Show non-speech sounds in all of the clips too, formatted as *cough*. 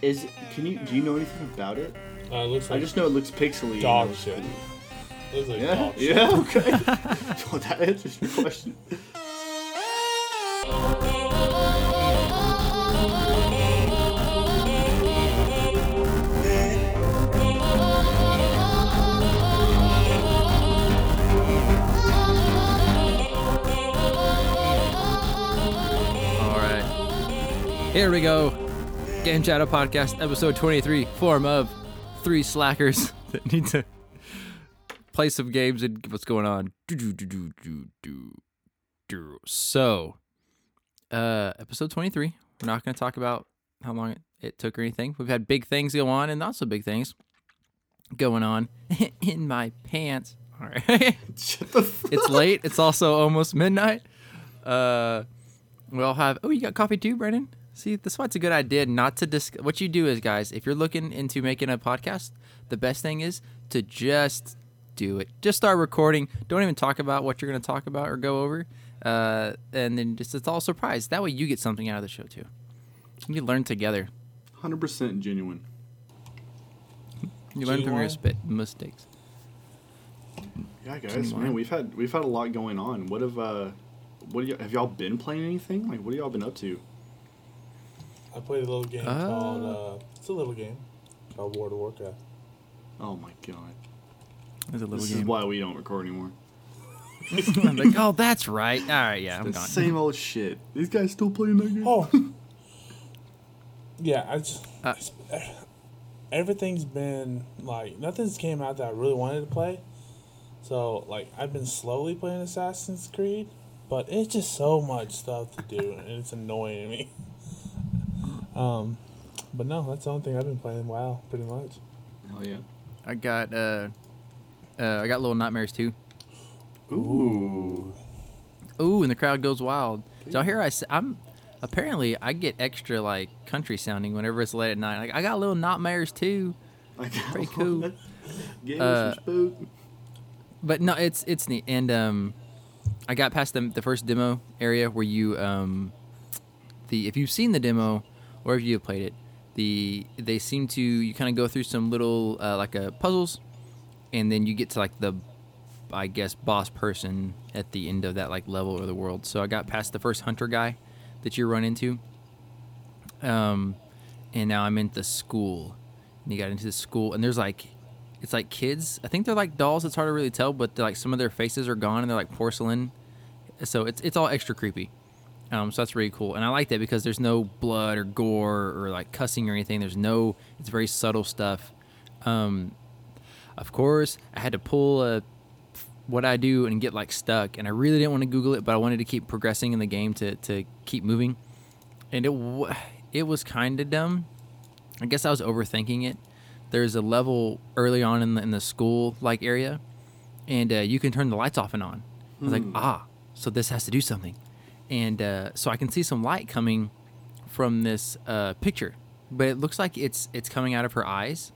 Is can you do you know anything about it? Uh, it looks like I just know it looks pixely. dog and it shit. looks Looks like. Yeah, dog shit. yeah, *laughs* okay. well, that answers your question. All right. Here we go. Game Shadow Podcast, episode 23, form of three slackers *laughs* that need to play some games and what's going on. So, uh, episode 23, we're not going to talk about how long it, took or anything. We've had big things go on and not so big things going on *laughs* in my pants. All right. *laughs* Shut the f- it's late. It's also almost midnight. Uh, we all have. Oh, you got coffee too, Brennan. See, that's why it's a good idea not to discuss. What you do is, guys, if you're looking into making a podcast, the best thing is to just do it. Just start recording. Don't even talk about what you're going to talk about or go over. Uh, and then just it's all surprise. That way, you get something out of the show too. You learn together. 100% genuine. You learn from your spit mistakes. Yeah, guys, Genuine. man, we've had we've had a lot going on. What have uh, what do you, have y'all been playing anything? Like, what have y'all been up to? I played a little game Uh. called. Uh, it's a little game called World of Warcraft. Oh my god, There's a little this is why we don't record anymore. I'm *laughs* like, oh, that's right. All right, yeah, I'm The gone. same old shit. These guys still playing that game? Oh. *laughs* yeah, I just. Uh. *sighs* everything's been like nothing's came out that I really wanted to play. So like I've been slowly playing Assassin's Creed, but it's just so much stuff to do and it's annoying me. *laughs* Um, but no, that's the only thing I've been playing. WoW, pretty much. Hell yeah. I got uh, uh, I got Little Nightmares too. Ooh. Ooh, and the crowd goes wild. So here I I'm apparently I get extra like country sounding whenever it's late at night. Like I got Little Nightmares too. I got Pretty cool. one. *laughs* Give Uh, some spook. But no, it's it's neat. And um, I got past the the first demo area where you um, the if you've seen the demo or if you have played it, the they seem to you kind of go through some little uh, like uh, puzzles, and then you get to like the I guess boss person at the end of that like level or the world. So I got past the first hunter guy that you run into. Um, and now I'm in the school. And you got into the school, and there's like, it's like kids. I think they're like dolls. It's hard to really tell, but like some of their faces are gone and they're like porcelain. So it's it's all extra creepy. Um, so that's really cool, and I like that because there's no blood or gore or like cussing or anything. There's no. It's very subtle stuff. Um, of course, I had to pull a what I do and get like stuck, and I really didn't want to Google it, but I wanted to keep progressing in the game to to keep moving, and it it was kind of dumb. I guess I was overthinking it. There's a level early on in the in the school like area, and uh, you can turn the lights off and on. I was like, ah, so this has to do something, and uh, so I can see some light coming from this uh, picture, but it looks like it's it's coming out of her eyes.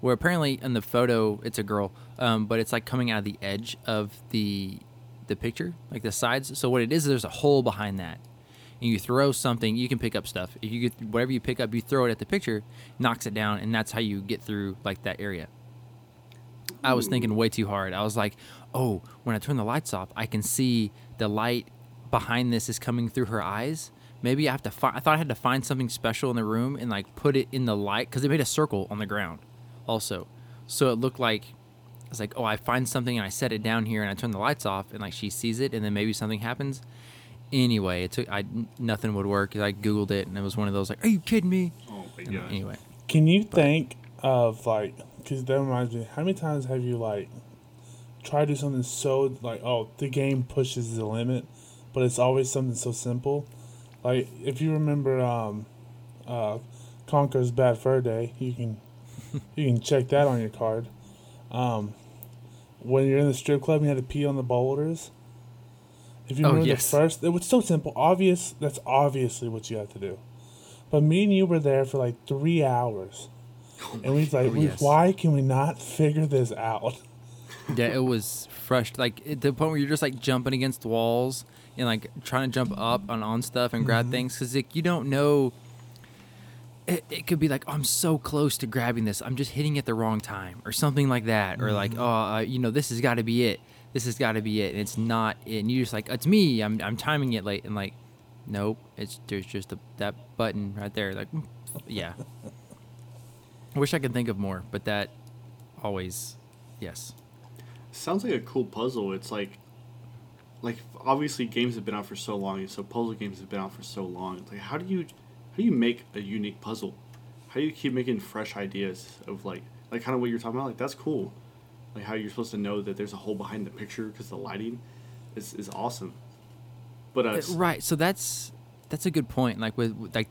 Where apparently in the photo it's a girl, um, but it's like coming out of the edge of the the picture, like the sides. So what it is, is there's a hole behind that, and you throw something, you can pick up stuff. If you get whatever you pick up, you throw it at the picture, knocks it down, and that's how you get through like that area. I was thinking way too hard. I was like, oh, when I turn the lights off, I can see the light behind this is coming through her eyes. Maybe I have to find. I thought I had to find something special in the room and like put it in the light because they made a circle on the ground, also. So it looked like I was like, oh, I find something and I set it down here and I turn the lights off and like she sees it and then maybe something happens. Anyway, it took I nothing would work. I googled it and it was one of those like, are you kidding me? Oh my god. anyway, Can you think of like? Because that reminds me. How many times have you like tried to do something so like oh the game pushes the limit, but it's always something so simple. Like if you remember um, uh, Conker's Bad Fur Day, you can *laughs* you can check that on your card. Um, when you're in the strip club, and you had to pee on the boulders. If you Oh, remember yes. the first, it was so simple, obvious. That's obviously what you have to do. But me and you were there for like three hours, and we was like, Oh, we- yes. why can we not figure this out? yeah, it was fresh. Like at the point where you're just like jumping against walls and like trying to jump up and on stuff and grab things because like you don't know. it, it could be like, oh, I'm so close to grabbing this. I'm just hitting it the wrong time, or something like that, or like, oh, uh, you know, this has got to be it. This has got to be it, and it's not. it. And you're just like, it's me. I'm I'm timing it late, and like, nope, it's there's just a, that button right there. Like, yeah. I wish I could think of more, but that always, yes. Sounds like a cool puzzle. It's like, like obviously games have been out for so long, and so puzzle games have been out for so long. It's like how do you, how do you make a unique puzzle? How do you keep making fresh ideas of like, like kind of what you're talking about? Like that's cool. Like how you're supposed to know that there's a hole behind the picture because the lighting is is awesome. But uh, Uh, right so that's that's a good point like with with, like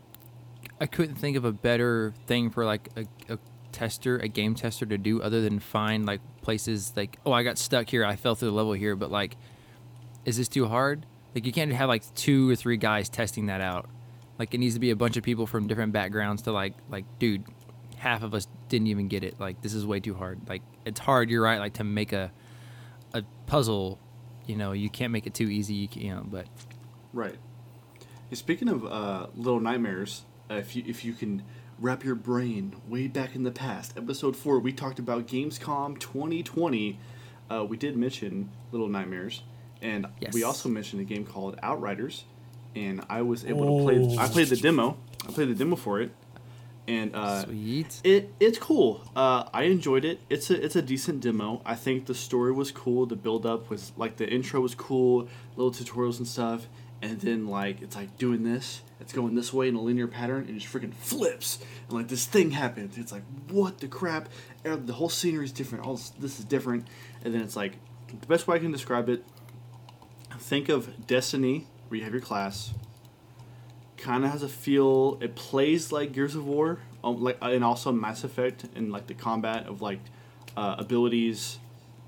i couldn't think of a better thing for like a, a tester a game tester to do other than find like places like oh i got stuck here i fell through the level here but like is this too hard? Like you can't have like two or three guys testing that out. Like it needs to be a bunch of people from different backgrounds to like like dude half of us didn't even get it. Like this is way too hard. Like it's hard you're right like to make a a puzzle you know you can't make it too easy you, can, know but Right. Speaking of uh, Little Nightmares, uh, if you if you can wrap your brain way back in the past, episode four, we talked about Gamescom 2020. Uh, we did mention Little Nightmares, and we also mentioned a game called Outriders, and I was able to play. I played the demo. I played the demo for it, and uh, sweet it it's cool. Uh, I enjoyed it. It's a it's a decent demo. I think the story was cool. The build up was like the intro was cool, little tutorials and stuff, and then like it's like doing this. It's going this way in a linear pattern, and it just freaking flips, and like this thing happens. It's like what the crap? The whole scenery is different. All this, this is different, and then it's like the best way I can describe it. Think of Destiny, where you have your class, kind of has a feel. It plays like Gears of War, um, like and also Mass Effect, and like the combat of like uh, abilities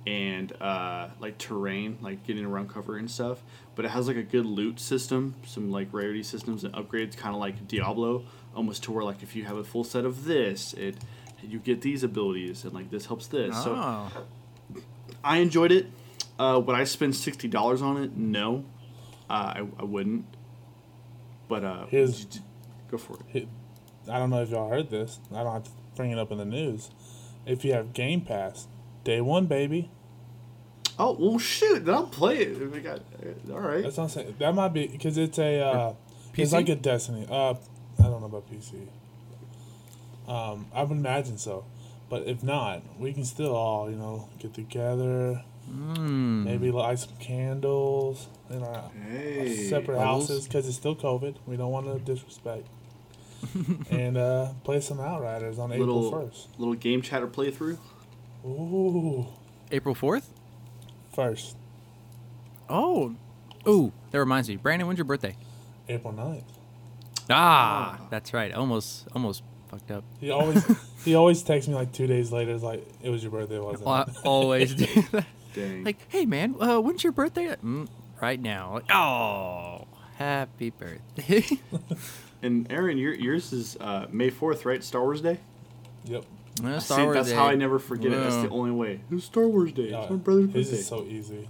and uh, like terrain, like getting around cover and stuff. But it has like a good loot system, some like rarity systems and upgrades, kind of like Diablo, almost to where like if you have a full set of this, it you get these abilities and like this helps this. So oh. I enjoyed it. Uh, would I spend sixty dollars on it? No, uh, I, I wouldn't. But uh, Here's- j- j- go for it. I don't know if y'all heard this. I don't have to bring it up in the news. If you have Game Pass, day one, baby. Oh well, shoot! Then I'll play it. We got all right. That's what I'm saying. That might be because it's a uh, it's like a Destiny. Uh, I don't know about PC. Um, I would imagine so, but if not, we can still all you know get together, Mm. maybe light some candles in our Hey, separate Bubbles. houses because it's still COVID. We don't want to disrespect. *laughs* and uh, play some Outriders on April little first. little game chatter playthrough. Ooh, April 4th? first Oh. Ooh, that reminds me. Brandon, when's your birthday? April 9th. Ah, that's right. Almost almost fucked up. He always he always texts me like two days later. It's like it was your birthday, wasn't Well, I always *laughs* do that. Dang. Like, hey man, uh, when's your birthday? Mm, right now. Like, oh, happy birthday. *laughs* and Aaron, your, yours is uh, May fourth, right? Star Wars Day. Yep. Well, See, Star Wars that's Day. how I never forget it. That's the only way. It's Star Wars Day. It's Uh, my brother's his birthday. is so easy.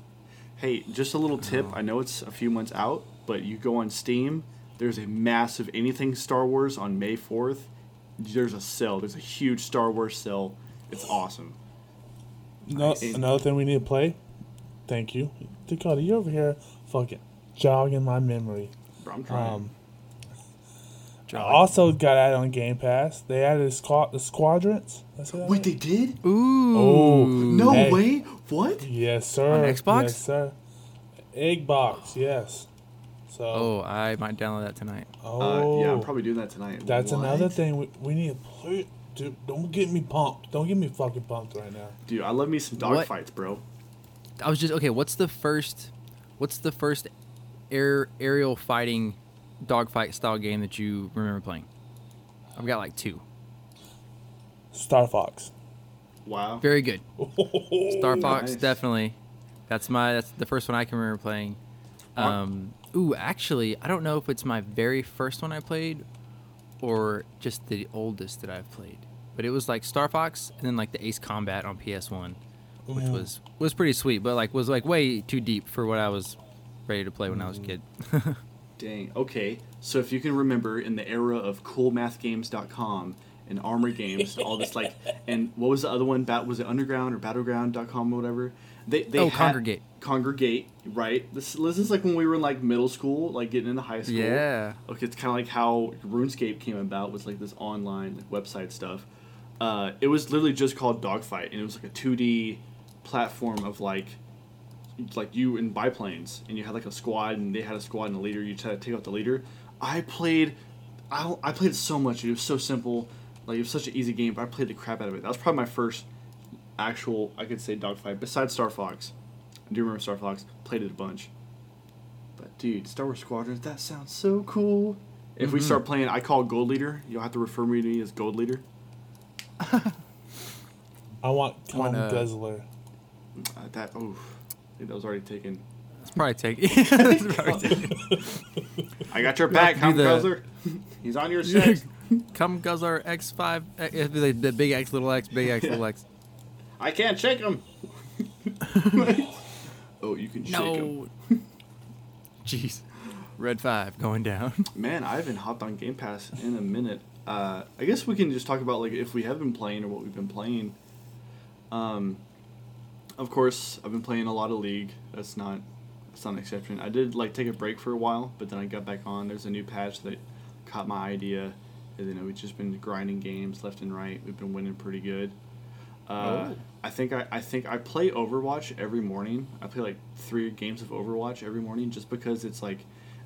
Hey, just a little tip. I know it's a few months out, but you go on Steam. There's a massive anything Star Wars on May 4th. There's a sale. There's a huge Star Wars sale. It's awesome. No, I- another thing we need to play. Thank you, Dakota. You over here, fucking jogging my memory. Bro, I'm trying. Um, Jolly. also got added on Game Pass. They added squad the squadrons. That's what Wait, they did? Ooh. Oh, No Hey. way. What? Yes, sir. On Xbox? Yes, sir. Egg box. Yes. So. Oh, I might download that tonight. Oh. Uh, yeah, I'm probably doing that tonight. That's What? another thing we, we need to play. Dude, don't get me pumped. Don't get me fucking pumped right now. Dude, I love me some dog What? fights, bro. I was just okay. What's the first? What's the first air aerial fighting dogfight style game that you remember playing? I've got like two. Star Fox. Wow. Very good. *laughs* Star Fox, nice. definitely. That's my. That's the first one I can remember playing. Um, ooh, actually, I don't know if it's my very first one I played, or just the oldest that I've played. But it was like Star Fox, and then like the Ace Combat on PS One, which was was pretty sweet, but like was like way too deep for what I was ready to play when I was a kid. *laughs* Dang. Okay. So if you can remember in the era of coolmathgames.com and Armor Games, all this like, *laughs* and what was the other one? Bat was it Underground or Battleground.com or whatever? They they Oh, Kongregate. Kongregate, right? This this is like when we were in like middle school, like getting into high school. Yeah. Okay, it's kind of like how RuneScape came about was like this online like website stuff. Uh, it was literally just called Dogfight, and it was like a two D platform of like like you in biplanes, and you had like a squad, and they had a squad and a leader. You try to take out the leader. I played, I, I played it so much. It was so simple. Like it was such an easy game, but I played the crap out of it. That was probably my first actual, I could say, dogfight besides Star Fox. I do remember Star Fox. Played it a bunch. But dude, Star Wars Squadrons, that sounds so cool. If we Mhm. start playing, I call Gold Leader. You'll have to refer me to me as Gold Leader. *laughs* I want Tom Wanna- Guzzler. Uh, that oh, I think that was already taken. It's probably take. *laughs* it's probably *laughs* taken. I got your You have back, to do Tom the- Guzzler. He's on your six. Come Guzzler X five, the, the big X, little X, big X, Yeah. little X. I can't shake him. oh, you can shake him. No. Jeez. Red five going down. Man, I haven't hopped on Game Pass in a minute. Uh, I guess we can just talk about like if we have been playing or what we've been playing. Um, of course, I've been playing a lot of League. That's not that's not an exception. I did like take a break for a while, but then I got back on. There's a new patch that caught my idea, and then we've just been grinding games left and right. We've been winning pretty good. Uh, Oh. I think I, I think I play Overwatch every morning. I play like three games of Overwatch every morning just because it's like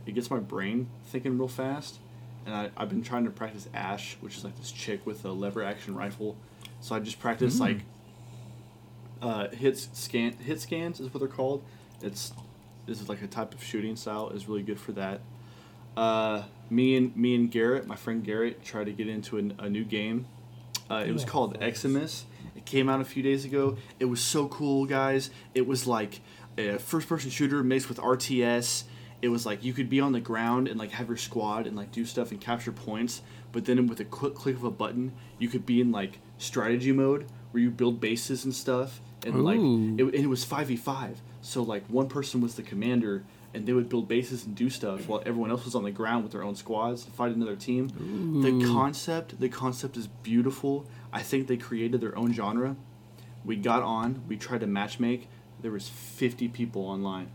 it gets my brain thinking real fast. And I, I've been trying to practice Ash, which is like this chick with a lever action rifle. So I just practice Mm. like uh, hits scan hit scans is what they're called. It's this is like a type of shooting style is really good for that. Uh, me and me and Garrett, my friend Garrett, tried to get into an, a new game. Uh, it was called. Eximius. It came out a few days ago. It was so cool, guys. It was like a first-person shooter mixed with RTS. It was like you could be on the ground and like have your squad and like do stuff and capture points. But then with a quick click of a button, you could be in like strategy mode where you build bases and stuff. And like it, and it was five v five. So like one person was the commander, and they would build bases and do stuff while everyone else was on the ground with their own squads to fight another team. The concept, the concept is beautiful. I think they created their own genre. We got on, we tried to matchmake. There was fifty people online.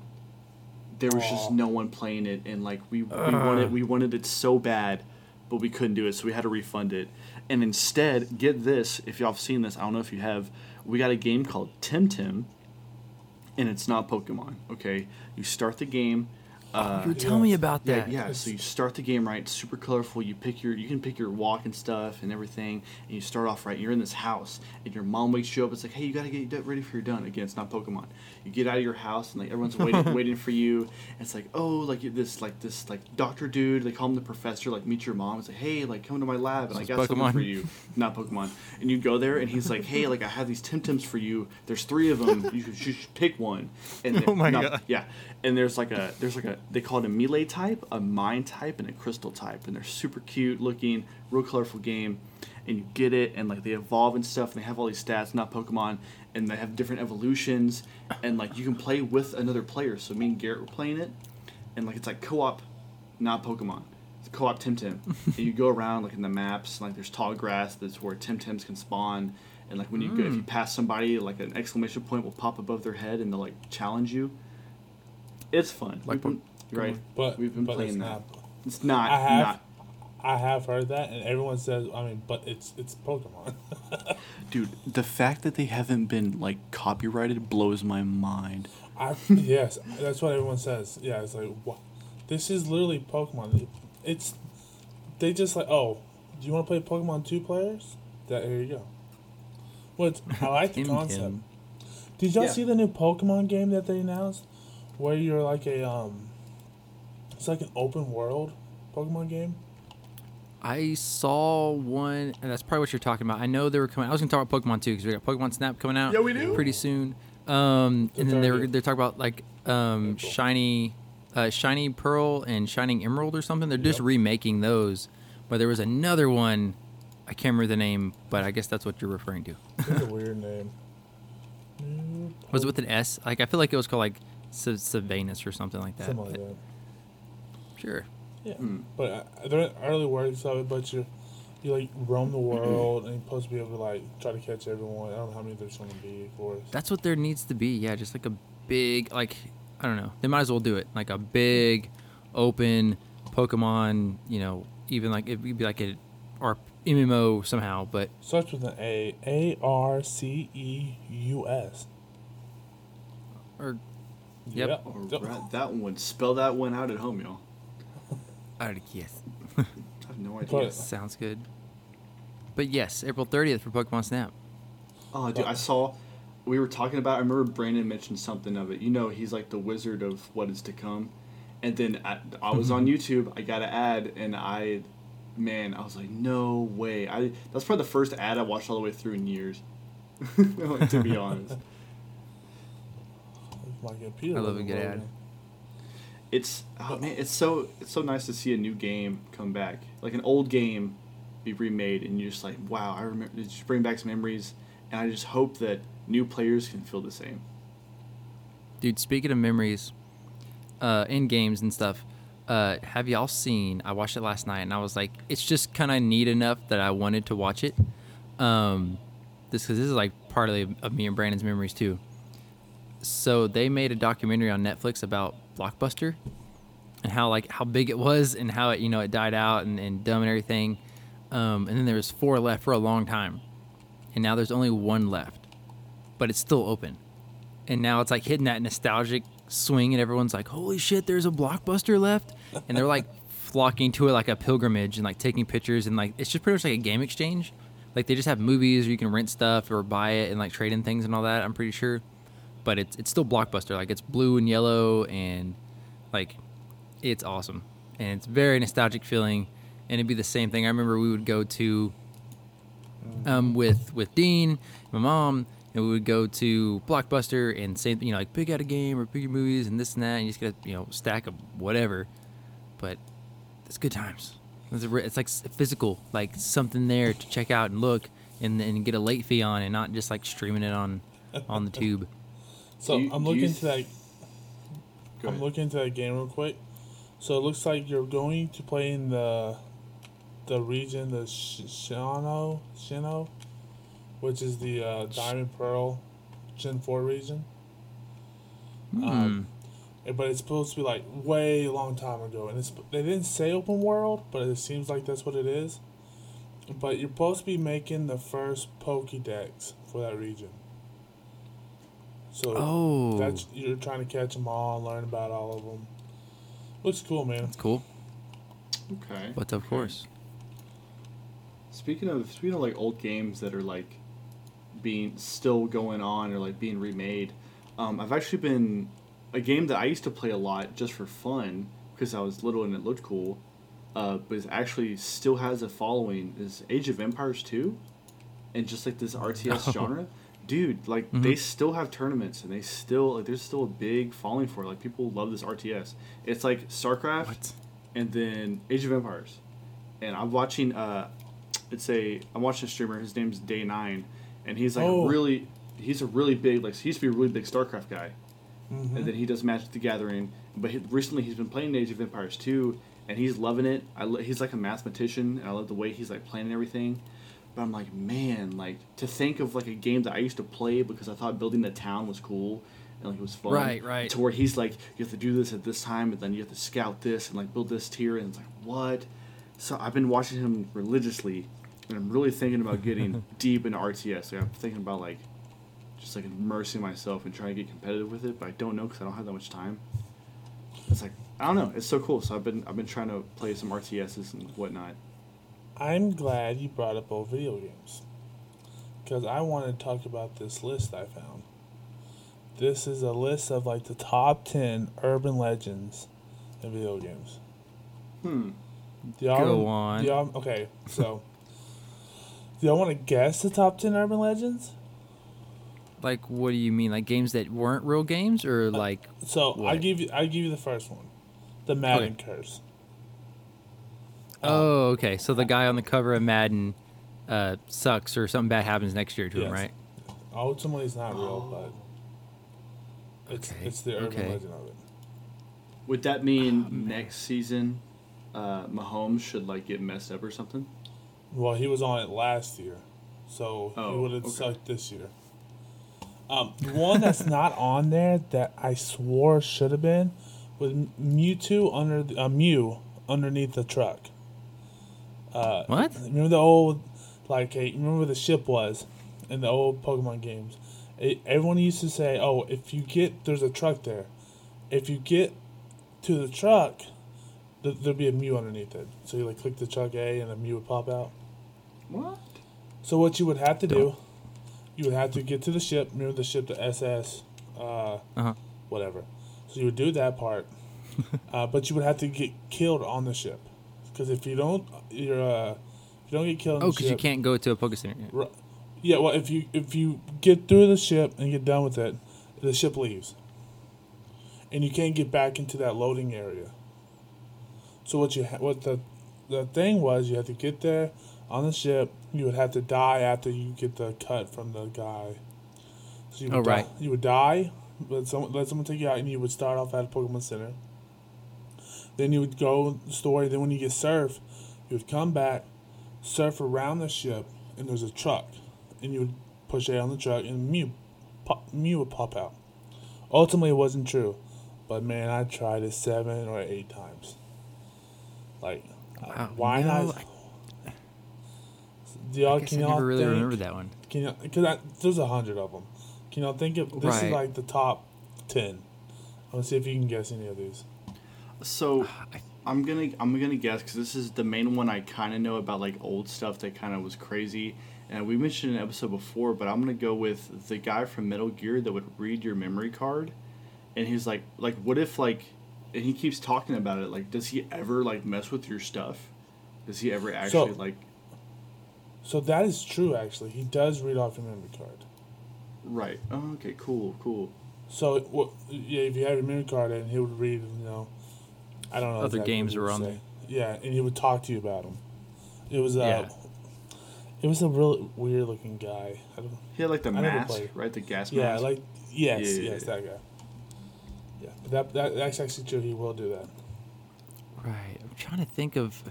There was just no one playing it, and like we, we wanted we wanted it so bad, but we couldn't do it, so we had to refund it. And instead, get this: if y'all have seen this, I don't know if you have. We got a game called Temtem, and it's not Pokemon. Okay, you start the game. Uh, you were telling me yeah. about yeah, that. yeah. So you start the game right, super colorful. You pick your, you can pick your walk and stuff and everything, and you start off right. You're in this house, and your mom wakes you up. It's like, hey, you gotta get ready for your done. Again, it's not Pokemon. You get out of your house, and like everyone's *laughs* waiting, waiting for you. And it's like, oh, like this, like this, like doctor dude. They call him the professor. Like meet your mom. It's like, hey, like come to my lab, and So I got something Pokemon. for you. Not Pokemon. And you go there, and he's like, hey, like I have these Temtems for you. There's three of them. You should, you should pick one. And *laughs* Oh my not- God. yeah, and there's like a there's like a they call it a melee type, a mine type, and a crystal type, and they're super cute looking, real colorful game, and you get it, and like they evolve and stuff, and they have all these stats, not Pokemon, and they have different evolutions, and like you can play with another player. So me and Garrett were playing it, and like it's like co-op, not Pokemon. It's co-op Temtem, and you go *laughs* around like in the maps, like there's tall grass that's where Temtems can spawn. And like when you go, if you hmm. pass somebody, like an exclamation point will pop above their head, and they'll like challenge you. It's fun. Like We've been, right. But We've been but playing it's that. not. It's not. I have not. I have heard that, and everyone says, I mean, but it's it's Pokemon. *laughs* Dude, the fact that they haven't been like copyrighted blows my mind. I yes, that's what everyone says. Yeah, it's like what? This is literally Pokemon. It's they just like oh, do you want to play Pokemon two players? That here you go. What I like the *laughs* concept. Tim. Did y'all Yeah. see the new Pokemon game that they announced, where you're like a um, it's like an open world Pokemon game. I saw one, and that's probably what you're talking about. I know they were coming. I was gonna talk about Pokemon too because we got Pokemon Snap coming out. Yeah, we do. pretty soon. Um, and then they were they're talking about like um April. shiny, uh, shiny pearl and shining emerald or something. They're just Yep. remaking those, but there was another one. I can't remember the name, but I guess that's what you're referring to. It's a weird name. New Was it with an S? Like I feel like it was called like Sa- Savanus or something like that. Something like that. Sure. Yeah, Hmm. but uh, there are early works of it. But you you like roam the world and you're supposed to be able to like try to catch everyone. I don't know how many there's going to be, of course. That's what there needs to be. Yeah, just like a big, like I don't know. They might as well do it like a big, open Pokemon. You know, even like it would be like a or MMO somehow. But Starts with an A. A R C E U S. or Yep. Yep. Or that one. Spell that one out at home, y'all. I yes, I have no idea. But- sounds good. But yes, April thirtieth for Pokemon Snap. Oh, dude, I saw. We were talking about. I remember Brandon mentioned something of it. You know, he's like the wizard of what is to come. And then I, I was on *laughs* YouTube. I got an ad, and I, man, I was like, no way. I that's probably the first ad I watched all the way through in years. *laughs* to be honest, *laughs* My computer. I love a wasn't good ad. It's oh man, it's so it's so nice to see a new game come back, like an old game, be remade, and you're just like, wow, I remember. It just bring back some memories, and I just hope that new players can feel the same. Dude, speaking of memories, uh, in games and stuff, uh, have y'all seen? I watched it last night, and I was like, it's just kind of neat enough that I wanted to watch it. Um, this because this is like part of, the, of me and Brandon's memories too. So they made a documentary on Netflix about Blockbuster and how like how big it was and how it you know it died out and, and dumb and everything. Um, and then there was four left for a long time, and now there's only one left, but it's still open. And now it's like hitting that nostalgic swing and everyone's like holy shit there's a blockbuster left. And they're like *laughs* flocking to it like a pilgrimage and like taking pictures and like it's just pretty much like a game exchange. Like they just have movies or you can rent stuff or buy it and like trade in things and all that i'm pretty sure but it's it's still blockbuster like it's blue and yellow and like it's awesome and it's very nostalgic feeling and it'd be the same thing i remember we would go to um, with with Dean, my mom, and we would go to Blockbuster and say, you know, like pick out a game or pick your movies and this and that, and you just get a you know stack of whatever. But it's good times. It's, a, it's like physical, like something there to check out and look and and get a late fee on, and not just like streaming it on on the tube. So you- I'm looking into that. I'm ahead. looking to that game real quick. So it looks like you're going to play in the the region, the Sh- Sinnoh, Sinnoh, which is the uh, Diamond Pearl Gen Four region. Hmm. Um, but it's supposed to be like way long time ago, and it's they didn't say open world, but it seems like that's what it is. But you're supposed to be making the first Pokédex for that region. So Oh, that's you're trying to catch them all, learn about all of them. Looks cool, man. that's cool. Okay. But of course, Speaking of speaking of like old games that are like being still going on or like being remade, um, I've actually been a game that I used to play a lot just for fun because I was little and it looked cool, uh, but it actually still has a following is Age of Empires two, and just like this *laughs* RTS Oh. genre, dude, like Mhm. they still have tournaments and they still like there's still a big falling for it. Like people love this RTS. It's like StarCraft what? and then Age of Empires. And I'm watching uh it's a I'm watching a streamer, his name's Day Nine, and he's like Oh. really he's a really big like he used to be a really big StarCraft guy. Mhm. And then he does Magic the Gathering, but he, recently he's been playing Age of Empires 2 and he's loving it. I lo- he's like a mathematician and I love the way he's like planning everything. But I'm like, man, like to think of like a game that I used to play because I thought building the town was cool and like it was fun. Right, right. To where he's like, you have to do this at this time, and then you have to scout this and like build this tier, and it's like what? So I've been watching him religiously, and I'm really thinking about getting *laughs* deep into RTS. Like I'm thinking about like just like immersing myself and trying to get competitive with it, but I don't know because I don't have that much time. It's like I don't know. It's so cool. So I've been I've been trying to play some RTSs and whatnot. I'm glad you brought up old video games. Because I want to talk about this list I found. This is a list of like the top 10 urban legends in video games. Hmm. Do y'all, Go on. do y'all- okay, so. do y'all want to guess the top 10 urban legends? Like, what do you mean? Like games that weren't real games, or like? So I What? give you I give you the first one, the Madden curse. Oh, okay. So the guy on the cover of Madden uh, sucks, or something bad happens next year to him, Yes. right? Ultimately, it's not real, but it's Okay, it's the urban okay. legend of it. Would that mean next season, uh, Mahomes should like get messed up or something? Well, he was on it last year, so he Oh, would have okay. sucked this year. Um, one that's *laughs* not on there that I swore should have been was Mewtwo under the, uh, Mew underneath the truck. Uh, What? Remember the old, like, hey, remember where the ship was in the old Pokemon games? It, everyone used to say, "Oh, if you get there's a truck there, if you get to the truck, th- there'll be a Mew underneath it." So you like click the truck A, and a Mew would pop out. What? So what you would have to do, you would have to get to the ship. Remember the ship, the SS, uh, Uh-huh. whatever. So you would do that part, *laughs* uh, but you would have to get killed on the ship, because if you don't, you're uh, if you don't get killed. Oh, because you can't go to a Poke Center. Ru- Yeah, well, if you if you get through the ship and get done with it, the ship leaves, and you can't get back into that loading area. So what you ha- what the the thing was, you had to get there on the ship. You would have to die after you get the cut from the guy. So you would Oh, die, right. You would die, let someone let someone take you out, and you would start off at a Pokemon Center. Then you would go the story. Then when you get surf, you would come back, surf around the ship, and there's a truck, and you would push it on the truck, and Mew, pop, Mew would pop out. Ultimately, it wasn't true, but man, I tried it seven or eight times. Like, uh, Wow, why no, not? I- Do y'all I guess can I y'all never really think? remember that one. Can you? Because there's a hundred of them. Can y'all think of this? Is like the top ten. I want to see if you can guess any of these. So I'm gonna I'm gonna guess because this is the main one I kind of know about like old stuff that kind of was crazy, and we mentioned an episode before, but I'm gonna go with the guy from Metal Gear that would read your memory card, and he's like like what if like, and he keeps talking about it like does he ever like mess with your stuff? Does he ever actually like So that is true. Actually, he does read off your memory card. right? Oh, okay, cool, cool. So what? Yeah, if you have your memory card, and he would read, you know, I don't know. Other exactly games what he were would on say. there. Yeah, and he would talk to you about them. It was uh, Yeah. it was a real weird looking guy. I don't, He had like the I mask, right? The gas yeah, mask. like yes, Yeah. yes, that guy. Yeah, but that, that that's actually true. He will do that. Right. I'm trying to think of.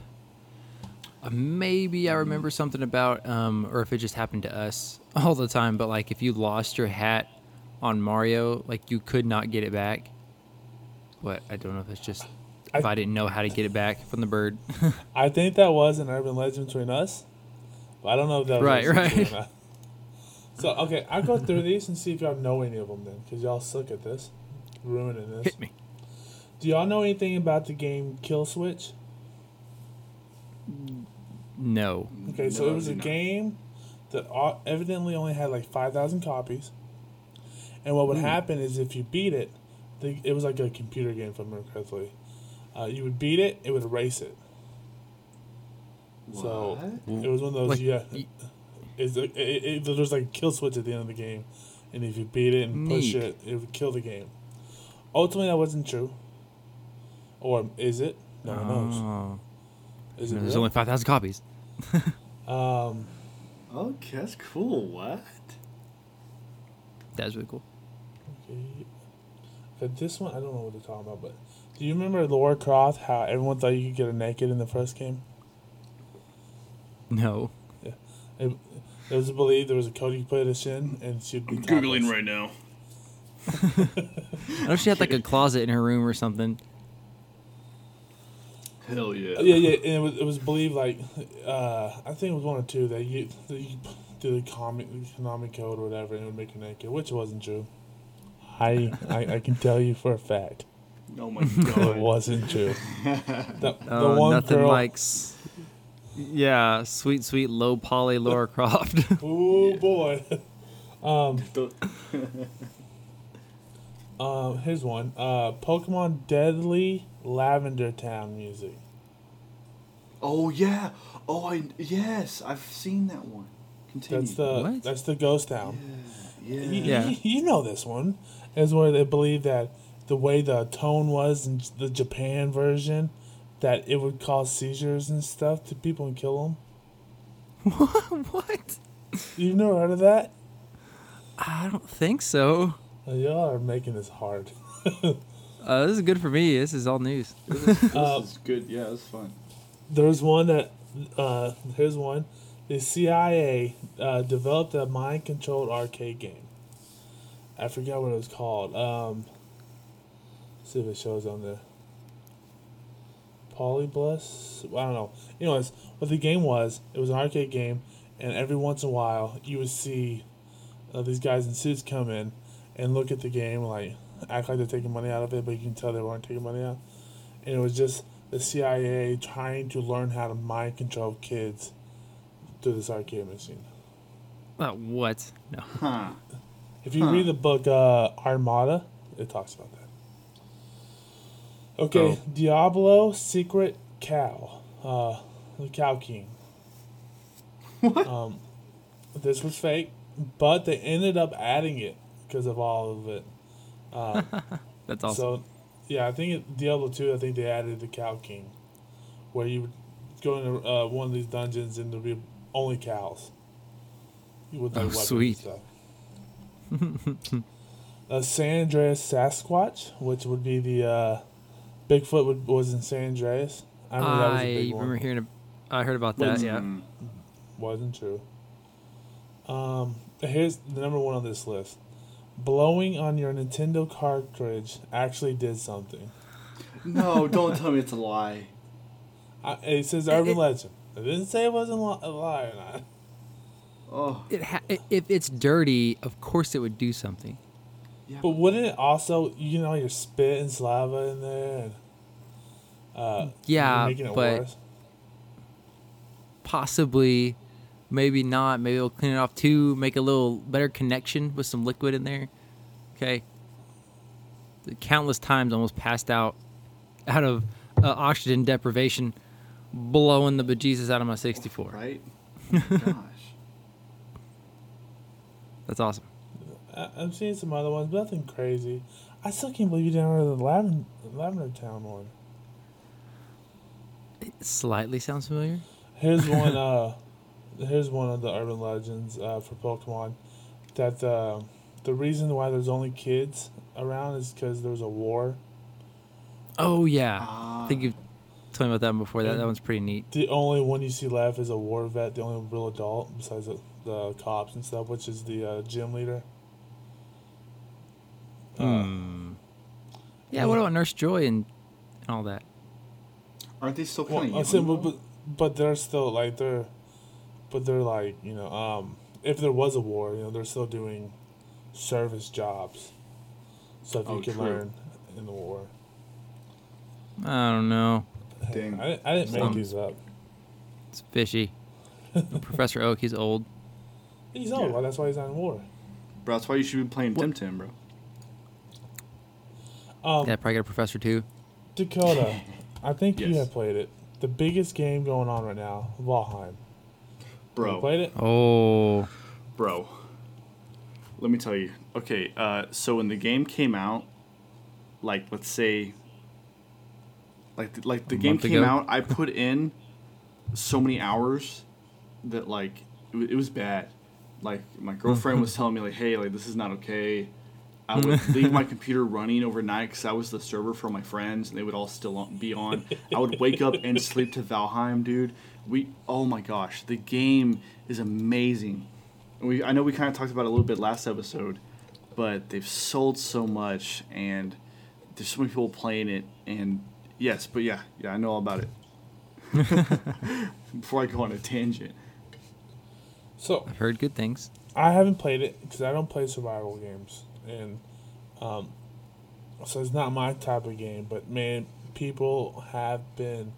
Uh, maybe I remember something about, um, or if it just happened to us *laughs* all the time. But like, if you lost your hat on Mario, like you could not get it back. What I don't know if it's just I- if I didn't know how to get it back from the bird. *laughs* I think that was an urban legend between us, but I don't know if that was Right, right. true or not. So okay, I'll go through these and see if y'all know any of them then, because y'all suck at this, ruining this. Hit me. Do y'all know anything about the game Kill Switch? No. Okay, so No, it was a not. game that evidently only had like five thousand copies, and what would happen is if you beat it, it was like a computer game, if I remember correctly. Uh, you would beat it, it would erase it. So What? it was one of those Like, yeah. y- Is it, it, it, there's like a kill switch at the end of the game, and if you beat it and push Neat. it, it would kill the game. Ultimately, that wasn't true. Or is it? No one knows. Oh. Is it There's real? only five thousand copies. *laughs* um, Okay, that's cool. What? That's really cool. okay. But this one, I don't know what they're talking about. But do you remember Laura Croft? How everyone thought you could get her naked in the first game? No. It, it was believed there was a code you put us in, and she'd be Googling topless. right now. I know she had like a closet in her room or something. Hell yeah. Yeah, yeah, and it was, it was believed like uh, I think it was one or two that you that you did a comic economic code or whatever and it would make you naked, which wasn't true. I, I I can tell you for a fact Oh my god. *laughs* it wasn't true. *laughs* The, the Oh, one nothing girl, like. s- Yeah, sweet, sweet, low poly Laura Croft. oh boy. Um, *laughs* The- um, here's one. Uh, Pokemon Deadly Lavender Town music. oh yeah. Oh I yes, I've seen that one. Continue. That's the What? that's the Ghost Town. yeah. You, Yeah. you, you know this one is where they believe that the way the tone was in the Japan version, that it would cause seizures and stuff to people and kill them. what? *laughs* What? You've never heard of that? I don't think so. Y'all are making this hard. *laughs* Uh, this is good for me. This is all news. *laughs* This Uh, is good. Yeah, it's fun. There's one that, uh, here's one. The CIA uh, developed a mind controlled arcade game. I forgot what it was called. Um, see if it shows on there. Polybius? I don't know. Anyways, what the game was, it was an arcade game, and every once in a while, you would see uh, these guys in suits come in and look at the game, like, act like they're taking money out of it, but you can tell they weren't taking money out. And it was just the CIA trying to learn how to mind control kids through this arcade machine. Uh, what? No. Huh. If you Huh. read the book uh, Armada, it talks about that. Okay, Oh. Diablo Secret Cow, uh, the Cow King. What? Um, this was fake, but they ended up adding it because of all of it. Uh, *laughs* That's awesome. So, yeah, I think it, Diablo 2, I think they added the Cow King, where you would go into uh, one of these dungeons and there'd be only cows. You would Oh, weapons and sweet. stuff. *laughs* uh, San Andreas Sasquatch, which would be the uh, Bigfoot, would, was in San Andreas. I remember that was a I big remember one. hearing. A, I heard about that. Yeah. Mm. Wasn't true. Um, here's the number one on this list. Blowing on your Nintendo cartridge actually did something. No, don't tell me it's a lie. I, it says urban it- legend. It didn't say it wasn't li- a lie or not. Oh, It ha- if it's dirty, of course it would do something. Yeah. But wouldn't it also, you know, your spit and saliva in there, and uh, Yeah, making it but worse? possibly, maybe not. Maybe it'll clean it off too. Make a little better connection with some liquid in there. Okay. Countless times almost passed out, out of uh, oxygen deprivation, blowing the bejesus out of my 64. right? *laughs* Gosh. That's awesome. I, I'm seeing some other ones, but nothing crazy. I still can't believe you didn't order the Lavender, Lavender Town one. It slightly sounds familiar. Here's *laughs* one. Uh, here's one of the urban legends uh, for Pokemon. That uh, the reason why there's only kids around is because there was a war. Oh yeah, Ah. I think you've told me about that one before. That that one's pretty neat. The only one you see left is a war vet, the only real adult besides the, the cops and stuff, which is the uh, gym leader. Uh, Hmm. Yeah, what about Nurse Joy and, and all that? Aren't they still Well, kind I'm of saying, but, but but they're still like they're, but they're like you know um if there was a war you know they're still doing, service jobs, stuff you Oh, can true. learn in the war. I don't know. I, Dang. didn't- I didn't make Some- these up. It's fishy. *laughs* Professor Oak, he's old. He's old. Yeah. well, That's why he's not in war. Bro, that's why you should be playing What- Temtem, bro. Um, Yeah, probably got a professor too. Dakota, I think you have played it. The biggest game going on right now, Valheim. You Bro, played it? Oh, bro. Let me tell you. Okay, uh, so when the game came out, like let's say, like the, like the A game came ago? out, I put in so many hours that like it, wa- it was bad. Like my *laughs* girlfriend was telling me like, hey, like this is not okay. I would *laughs* leave my computer running overnight because I was the server for my friends, and they would all still be on. I would wake up and sleep to Valheim, dude. We, oh my gosh, the game is amazing. We, I know we kind of talked about it a little bit last episode, but they've sold so much, and there's so many people playing it. And yes, but yeah, yeah, I know all about it. *laughs* Before I go on a tangent, So I've heard good things. I haven't played it because I don't play survival games, and um, so it's not my type of game. But man, people have been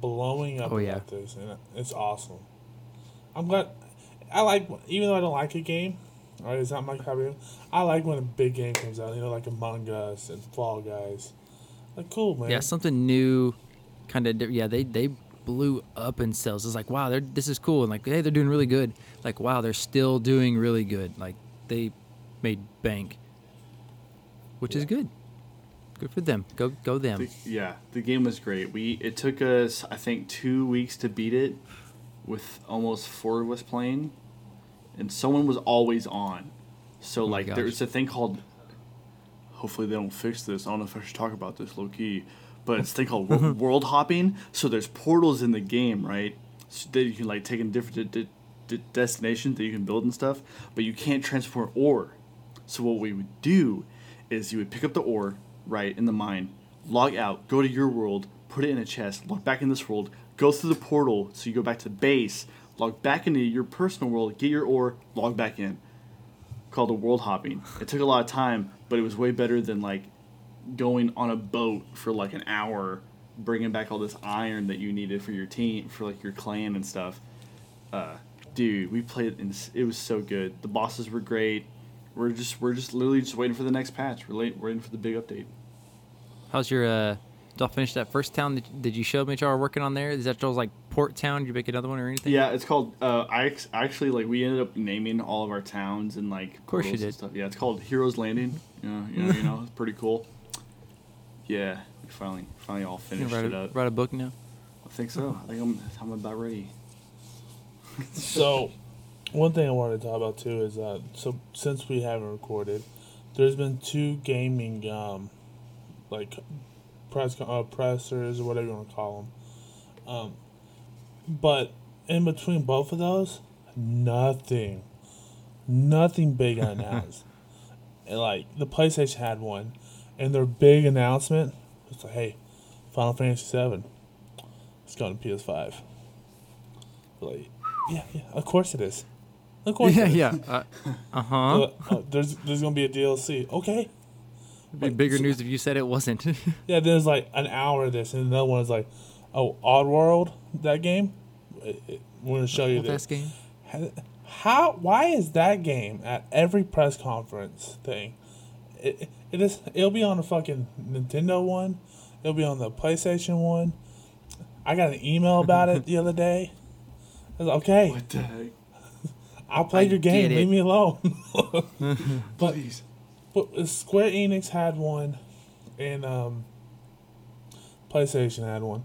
blowing up Oh, about this, and it's awesome. I'm glad. I like even though I don't like a game, or it's not my type of game. I like when a big game comes out. You know, like Among Us and Fall Guys. Like cool, man. Yeah, something new, kind of. Yeah, they they blew up in sales. It's like wow, they're this is cool, and like hey, they're doing really good. Like wow, they're still doing really good. Like they made bank, which is good. Good for them. Go go them. the, yeah, the game was great. We it took us I think two weeks to beat it, with almost four of us playing, and someone was always on. So oh my like gosh. there's a thing called, hopefully they don't fix this. I don't know if I should talk about this low key, but it's a thing called *laughs* world hopping. So there's portals in the game, right? So that you can like take in different de- de- destinations that you can build and stuff, but you can't transport ore. So what we would do is you would pick up the ore, right, in the mine, log out, go to your world, put it in a chest, log back in this world, go through the portal, so you go back to the base, log back into your personal world, get your ore, log back in. Called the world hopping. It took a lot of time, but it was way better than like going on a boat for like an hour, bringing back all this iron that you needed for your team, for like your clan and stuff. Uh, dude, we played it, and it was so good. The bosses were great. We're just we're just literally just waiting for the next patch. We're late, we're waiting for the big update. How's your uh? Did y'all finish that first town that, did you show me y'all were working on there? Is that y'all's like port town? Did you make another one or anything? Yeah, it's called. Uh, I ex- actually like we ended up naming all of our towns and like. Of course you did. Stuff. Yeah, it's called Heroes Landing. You know, you know, you know, it's pretty cool. Yeah, we finally finally all You finished write, it a, up. write a book now. I think so. I think I'm I'm about ready. So, one thing I wanted to talk about too is uh, so since we haven't recorded, there's been two gaming um, like press uh, pressers or whatever you want to call them. Um, but in between both of those, nothing, nothing big *laughs* announced. and like the PlayStation had one, and their big announcement was like, "Hey, Final Fantasy Seven, it's going to PS Five." Like, yeah, yeah, of course it is. Of course. Yeah, yeah. *laughs* Uh huh. Uh, oh, *laughs* there's there's gonna be a DLC. Okay. It'd Be bigger news if you said it wasn't. *laughs* Yeah, there's like an hour of this, and another one is like, oh, Oddworld, that game. It, it, we're gonna show you Best this. game. How? Why is that game at every press conference thing? It, it, it is. It'll be on the fucking Nintendo one. It'll be on the PlayStation one. I got an email about it the other day. I was like, okay, What the heck? I'll play I your game. Leave me alone. *laughs* but Please. But Square Enix had one, and um, PlayStation had one,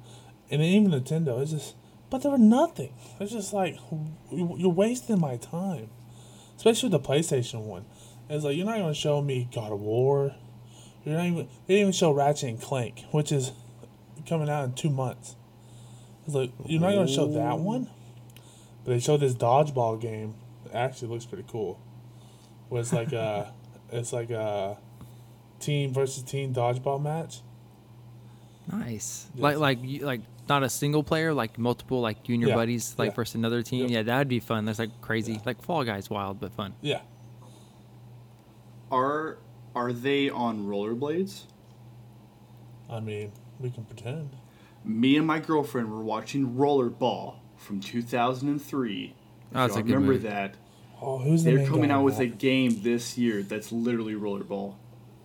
and even Nintendo. It's just, but there were nothing. It's just like you- you're wasting my time, especially with the PlayStation one. It's like you're not gonna show me God of War. You're not even. They didn't even show Ratchet and Clank, which is coming out in two months. It's like you're not gonna show that one, but they showed this dodgeball game. It actually looks pretty cool. Where it's like a, *laughs* it's like a team versus team dodgeball match. Nice. Yes. Like like you, like not a single player, like multiple like you and your Yeah, buddies like yeah. versus another team. Yeah. Yeah, that'd be fun. That's like crazy. Like Fall Guys, wild but fun. Yeah, Are are they on rollerblades? I mean we can pretend. Me and my girlfriend were watching Rollerball from 2003. If Oh, that's a good remember movie. that? Oh, who's the They're main coming guy out with that? a game this year that's literally Rollerball.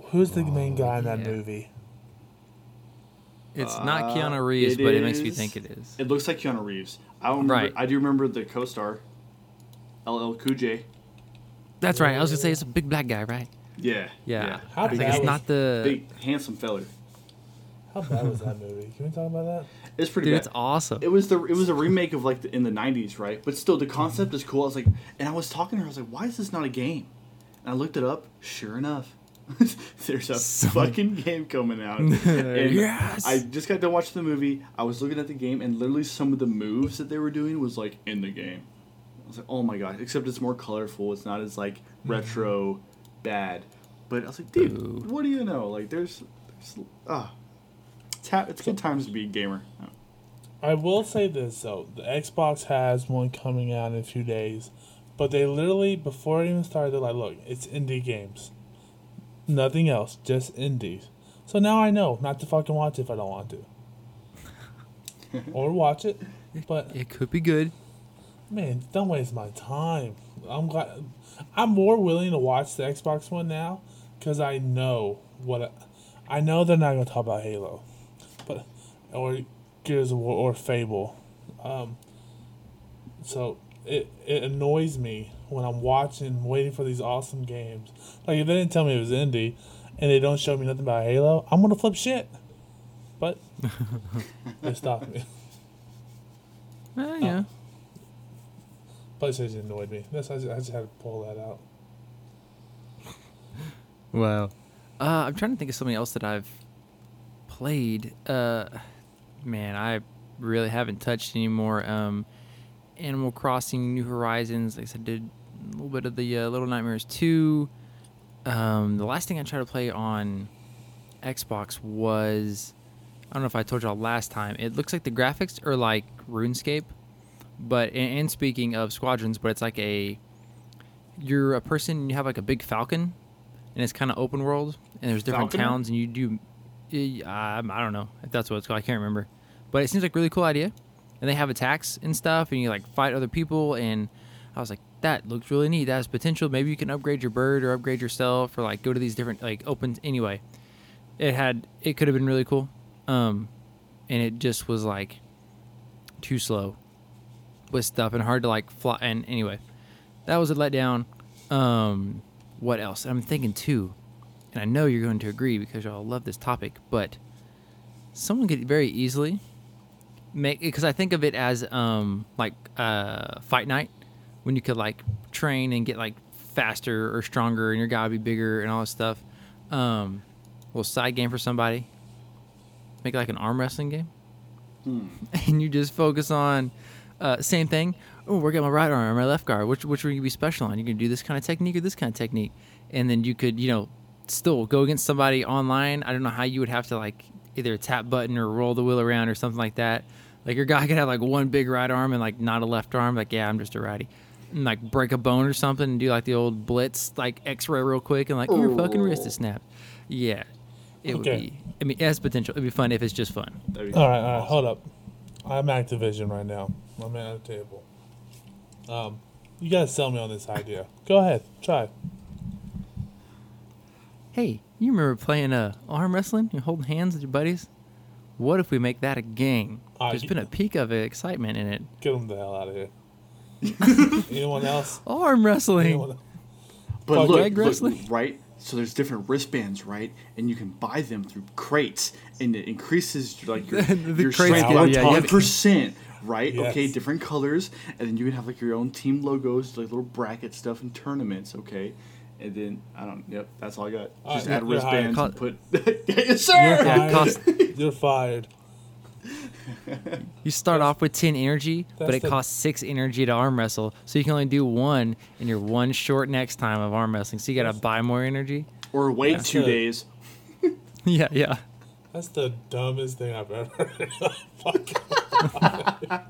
Who's the main guy in that yeah. movie? It's not Uh, Keanu Reeves, it but it makes me is- think it is. It looks like Keanu Reeves. I don't remember. Right. I do remember the co-star, LL Cool J. That's right. I was gonna say it's a big black guy, right? Yeah. Yeah. How I think bad it's was- not the. Big handsome fella. How bad was that movie? Can we talk about that? It's pretty Dude, bad. it's awesome. It was the it was a remake of like the, in the '90s, right? But still, the concept is cool. I was like, and I was talking to her. I was like, why is this not a game? And I looked it up. Sure enough, *laughs* there's a So- fucking game coming out. *laughs* and Yes! I just got done watching the movie. I was looking at the game, and literally some of the moves that they were doing was like in the game. I was like, oh my god! Except it's more colorful. It's not as like retro bad. But I was like, dude, Boo. what do you know? Like, there's, there's ah, it's ha- it's good times to be a gamer. I will say this though: the Xbox has one coming out in a few days, but they literally before it even started, they're like, "Look, it's indie games, nothing else, just indies." So now I know not to fucking watch it if I don't want to, *laughs* or watch it. But it could be good. man, don't waste my time. I'm glad. I'm more willing to watch the Xbox one now because I know what I, I know. They're not gonna talk about Halo, but or Gears of War or Fable. Um, so it it annoys me when I'm watching, waiting for these awesome games. Like if they didn't tell me it was indie, and they don't show me nothing about Halo, I'm gonna flip shit. But *laughs* they stopped me. Uh, yeah. PlayStation annoyed me. That's I just, I just had to pull that out. Wow. Uh, I'm trying to think of something else that I've played. Uh, man, I really haven't touched anymore. Um, Animal Crossing: New Horizons. Like I said, did a little bit of the uh, Little Nightmares 2. Um, the last thing I tried to play on Xbox was I don't know if I told y'all last time. It looks like the graphics are like RuneScape, but and, and speaking of squadrons, but it's like a you're a person you have like a big falcon, and it's kind of open world, and there's different Falconeer? towns, and you do. Uh, I don't know if that's what it's called. I can't remember, but it seems like a really cool idea, and they have attacks and stuff, and you like fight other people, and I was like, that looks really neat. That has potential. Maybe you can upgrade your bird or upgrade yourself, or like go to these different like open. Anyway, it had it could have been really cool, um, and it just was like too slow with stuff and hard to like fly. And anyway, that was a letdown. Um, what else? I'm thinking too, and I know you're going to agree because y'all love this topic, but someone could very easily make because I think of it as um like uh fight night when you could like train and get like faster or stronger and your guy would be bigger and all this stuff. Um, little side game for somebody. Make it like an arm wrestling game, *laughs* and you just focus on uh, same thing. Oh, work out my right arm or my left guard. Which which one you be special on? You can do this kind of technique or this kind of technique, and then you could you know still go against somebody online. I don't know how you would have to like either tap button or roll the wheel around or something like that. Like your guy *laughs* could have like one big right arm and like not a left arm. Like yeah, I'm just a righty. And like break a bone or something and do like the old blitz like X-ray real quick and like your fucking wrist is snapped. Yeah, it would be. I mean, it has potential. It'd be fun if it's just fun. All right, all right, awesome. hold up. I'm Activision right now. I'm at a table. Um, you guys sell me on this idea. Go ahead, try. Hey, you remember playing uh, arm wrestling? You're holding hands with your buddies. What if we make that a game? Uh, There's you- been a peak of excitement in it. Get them the hell out of here. *laughs* Anyone else? Arm wrestling. Anyone? But Fuck look, leg look, right? So there's different wristbands, right? And you can buy them through crates, and it increases like your, *laughs* The your crates strength get- one yeah, you have- percent, right? Yes. Okay, different colors, and then you can have like your own team logos, like little bracket stuff and tournaments, okay? And then I don't. Yep, that's all I got. All Just right, add you're hired. wristbands and put. *laughs* yes, sir. You're fired. cost- You're fired. You start off with 10 energy, but it the- costs 6 energy to arm wrestle. So you can only do one, and you're one short next time of arm wrestling. So you got to buy more energy. Or wait That's two good. days. *laughs* yeah, yeah. That's the dumbest thing I've ever *laughs* heard.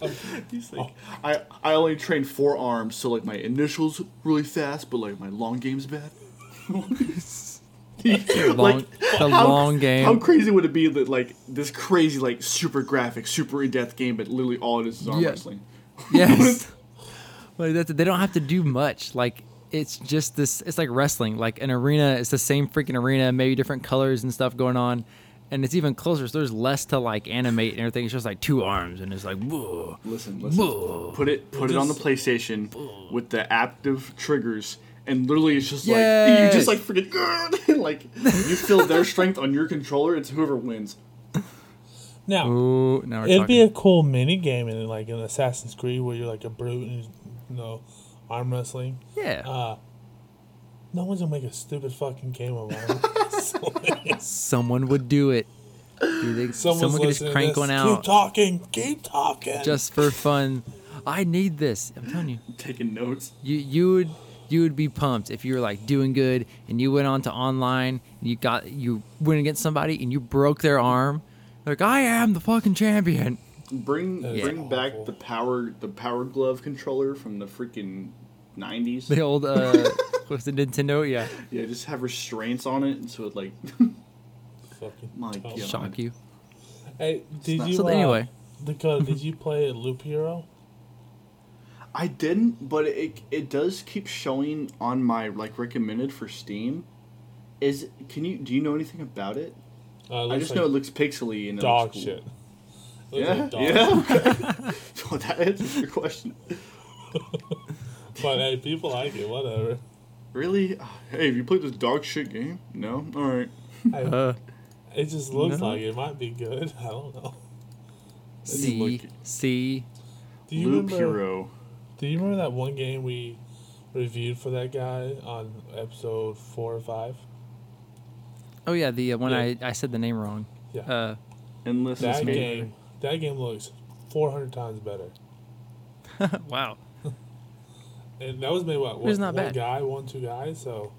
Fuck. *laughs* He's like, oh. I I only train four arms, so like my initials really fast, but like my long game's bad. *laughs* Long- the long game. How crazy would it be that like this crazy like super graphic, super in depth game, but literally all it is is arm Yeah. wrestling. *laughs* Yes. like that's, they don't have to do much. Like it's just this. It's like wrestling. Like an arena. It's the same freaking arena, maybe different colors and stuff going on, and it's even closer. So there's less to like animate and everything. It's just like two arms, and it's like whoa. Listen, listen. Put it put it on the PlayStation with the active triggers. And literally, it's just like you just like freaking *laughs* like you feel their strength on your controller. It's whoever wins. Now, Ooh, now it'd talking. be a cool mini game in like an Assassin's Creed where you're like a brute and you know arm wrestling. yeah. Uh, no one's gonna make a stupid fucking game of arm wrestling. *laughs* Someone would do it. Dude, they, someone could just crank one out. Keep talking. Keep talking. just for fun. I need this. I'm telling you. Taking notes. you you would you would be pumped if you were like doing good and you went on to online and you got you went against somebody and you broke their arm like i am the fucking champion Bring That is bring back the power the power glove controller from the freaking nineties. the old uh *laughs* what's the nintendo yeah Yeah, just have restraints on it, and so it like Fucking *laughs* My dumb. God. shock you Hey, did not- you? so uh, anyway Dakota, did *laughs* you play Loop Hero? I didn't, but it it does keep showing on my like recommended for Steam. Is can you do you know anything about it? Uh, it I just like know it looks pixely and it dog looks cool. shit. It Yeah, like dog yeah. Okay. so that answers your question. But hey, people like it. Whatever. Really? Hey, have you played this dog shit game? No. All right. Hey, uh it just looks no. like it might be good. *laughs* I don't know. see look- see Do you Loop remember? Hero. Do you remember that one game we reviewed for that guy on episode four or five? Oh yeah, the uh, one Yeah. I I said the name wrong. Yeah. Uh, Endless that game, that game looks 400 times better. *laughs* wow. And that was made what? It's One, not one bad. guy, one two guys. So,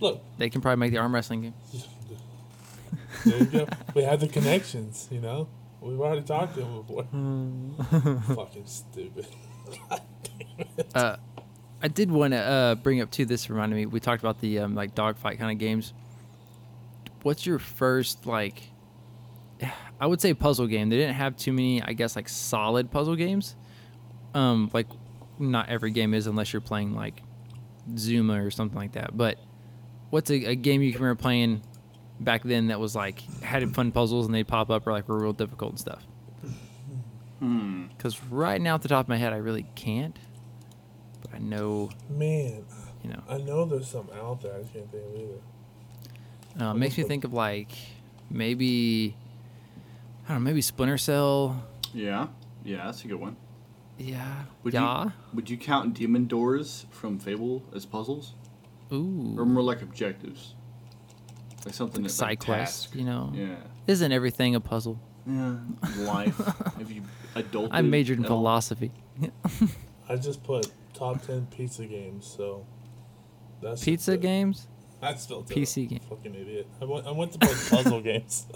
look, They can probably make the arm wrestling game. *laughs* there you go. we have the connections. You know, we've already talked to him before. *laughs* Fucking stupid. *laughs* Uh, I did want to uh, bring up too. This reminded me. We talked about the um, like dogfight kind of games. What's your first like? *sighs* I would say puzzle game. They didn't have too many, I guess, like solid puzzle games. Um, like not every game is unless you're playing like Zuma or something like that. But what's a, a game you can remember playing back then that was like had fun puzzles and they pop up or like were real difficult and stuff? Hmm. Because right now, at the top of my head, I really can't. But I know, Man, you know, I know there's some out there. I just can't think of either. uh, it makes me think of like maybe I don't know, maybe Splinter Cell. Yeah. Yeah, that's a good one. Yeah, Would yeah. you would you count Demon Doors from Fable as puzzles, or more like objectives? Like something like that's side like quests. task. You know, Yeah. isn't everything a puzzle? Yeah. Life. *laughs* Have you adulted? I majored in at philosophy. *laughs* I just put top 10 pizza games. So, that's Pizza that- games. I still it. PC game. Fucking idiot. I went, I went to play puzzle *laughs* games.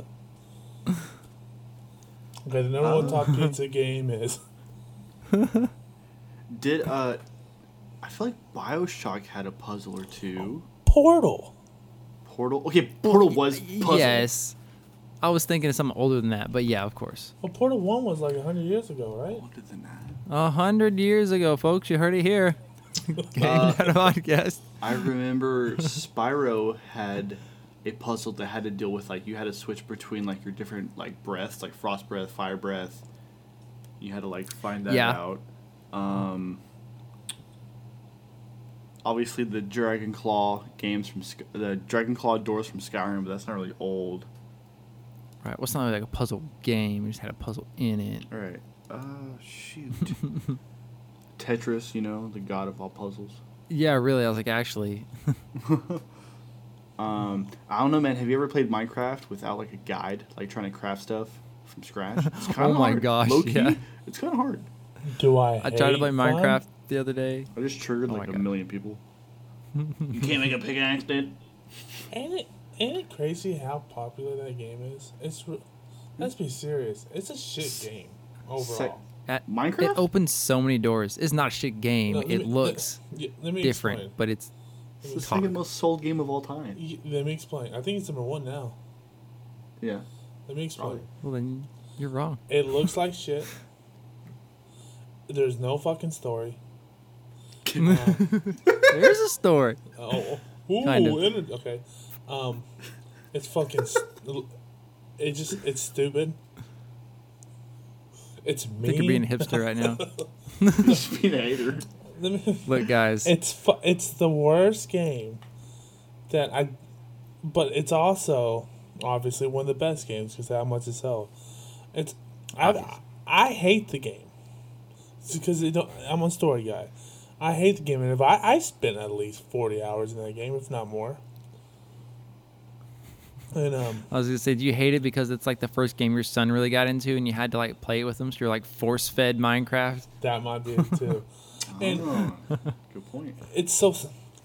Okay, the number one top pizza game is *laughs* Did uh, I feel like Bioshock had a puzzle or two. Portal. Portal. Okay, Portal was puzzle. Yes, I was thinking of something older than that, but yeah, of course. Well, Portal 1 was like 100 years ago, right? Older than that. A hundred years ago, folks, you heard it here. *laughs* *laughs* Game Uh, podcast. I remember Spyro had a puzzle that had to deal with like you had to switch between like your different like breaths, like frost breath, fire breath. You had to like find that Yeah. out. Um, obviously the Dragon Claw games from Sk- the Dragon Claw doors from Skyrim, but that's not really old. Right, what's not like a puzzle game? We just had a puzzle in it. All right. Uh, shoot. *laughs* Tetris, you know, the god of all puzzles. Yeah, really. I was like, actually, *laughs* Um, I don't know, man. Have you ever played Minecraft without like a guide, like trying to craft stuff from scratch? It's *laughs* kind Oh my gosh, Low key, yeah. it's kind of hard. Do I? I tried to play hate Minecraft the other day. I just triggered Oh like a God. million people. *laughs* you can't make a pickaxe, dude. Ain't it? Ain't it crazy how popular that game is? It's. re- Let's be serious. It's a shit game overall. That, Minecraft? It opens so many doors. It's not a shit game. No, let it me- looks let- yeah, let different, explain. but it's It's the second most sold game of all time. Y- Let me explain. I think it's number one now. Yeah. Let me explain. Probably. well. Then you're wrong. It looks like *laughs* shit. There's no fucking story. Um, There's a story. oh, ooh, Kind of. inter- okay. Um, it's fucking. st- It just it's stupid. It's I mean. think you're being a hipster right now. *laughs* just being a hater. *laughs* Look, guys. It's fu- it's the worst game that I, but it's also obviously one of the best games because how much it sell. It's I I hate the game because I'm a story guy. I hate the game, and if I I spent at least forty hours in that game, if not more. And um, I was gonna say, do you hate it because it's like the first game your son really got into, and you had to like play it with him, so you're like force fed Minecraft? that might be it *laughs* too. And- Oh, *laughs* good point. it's so.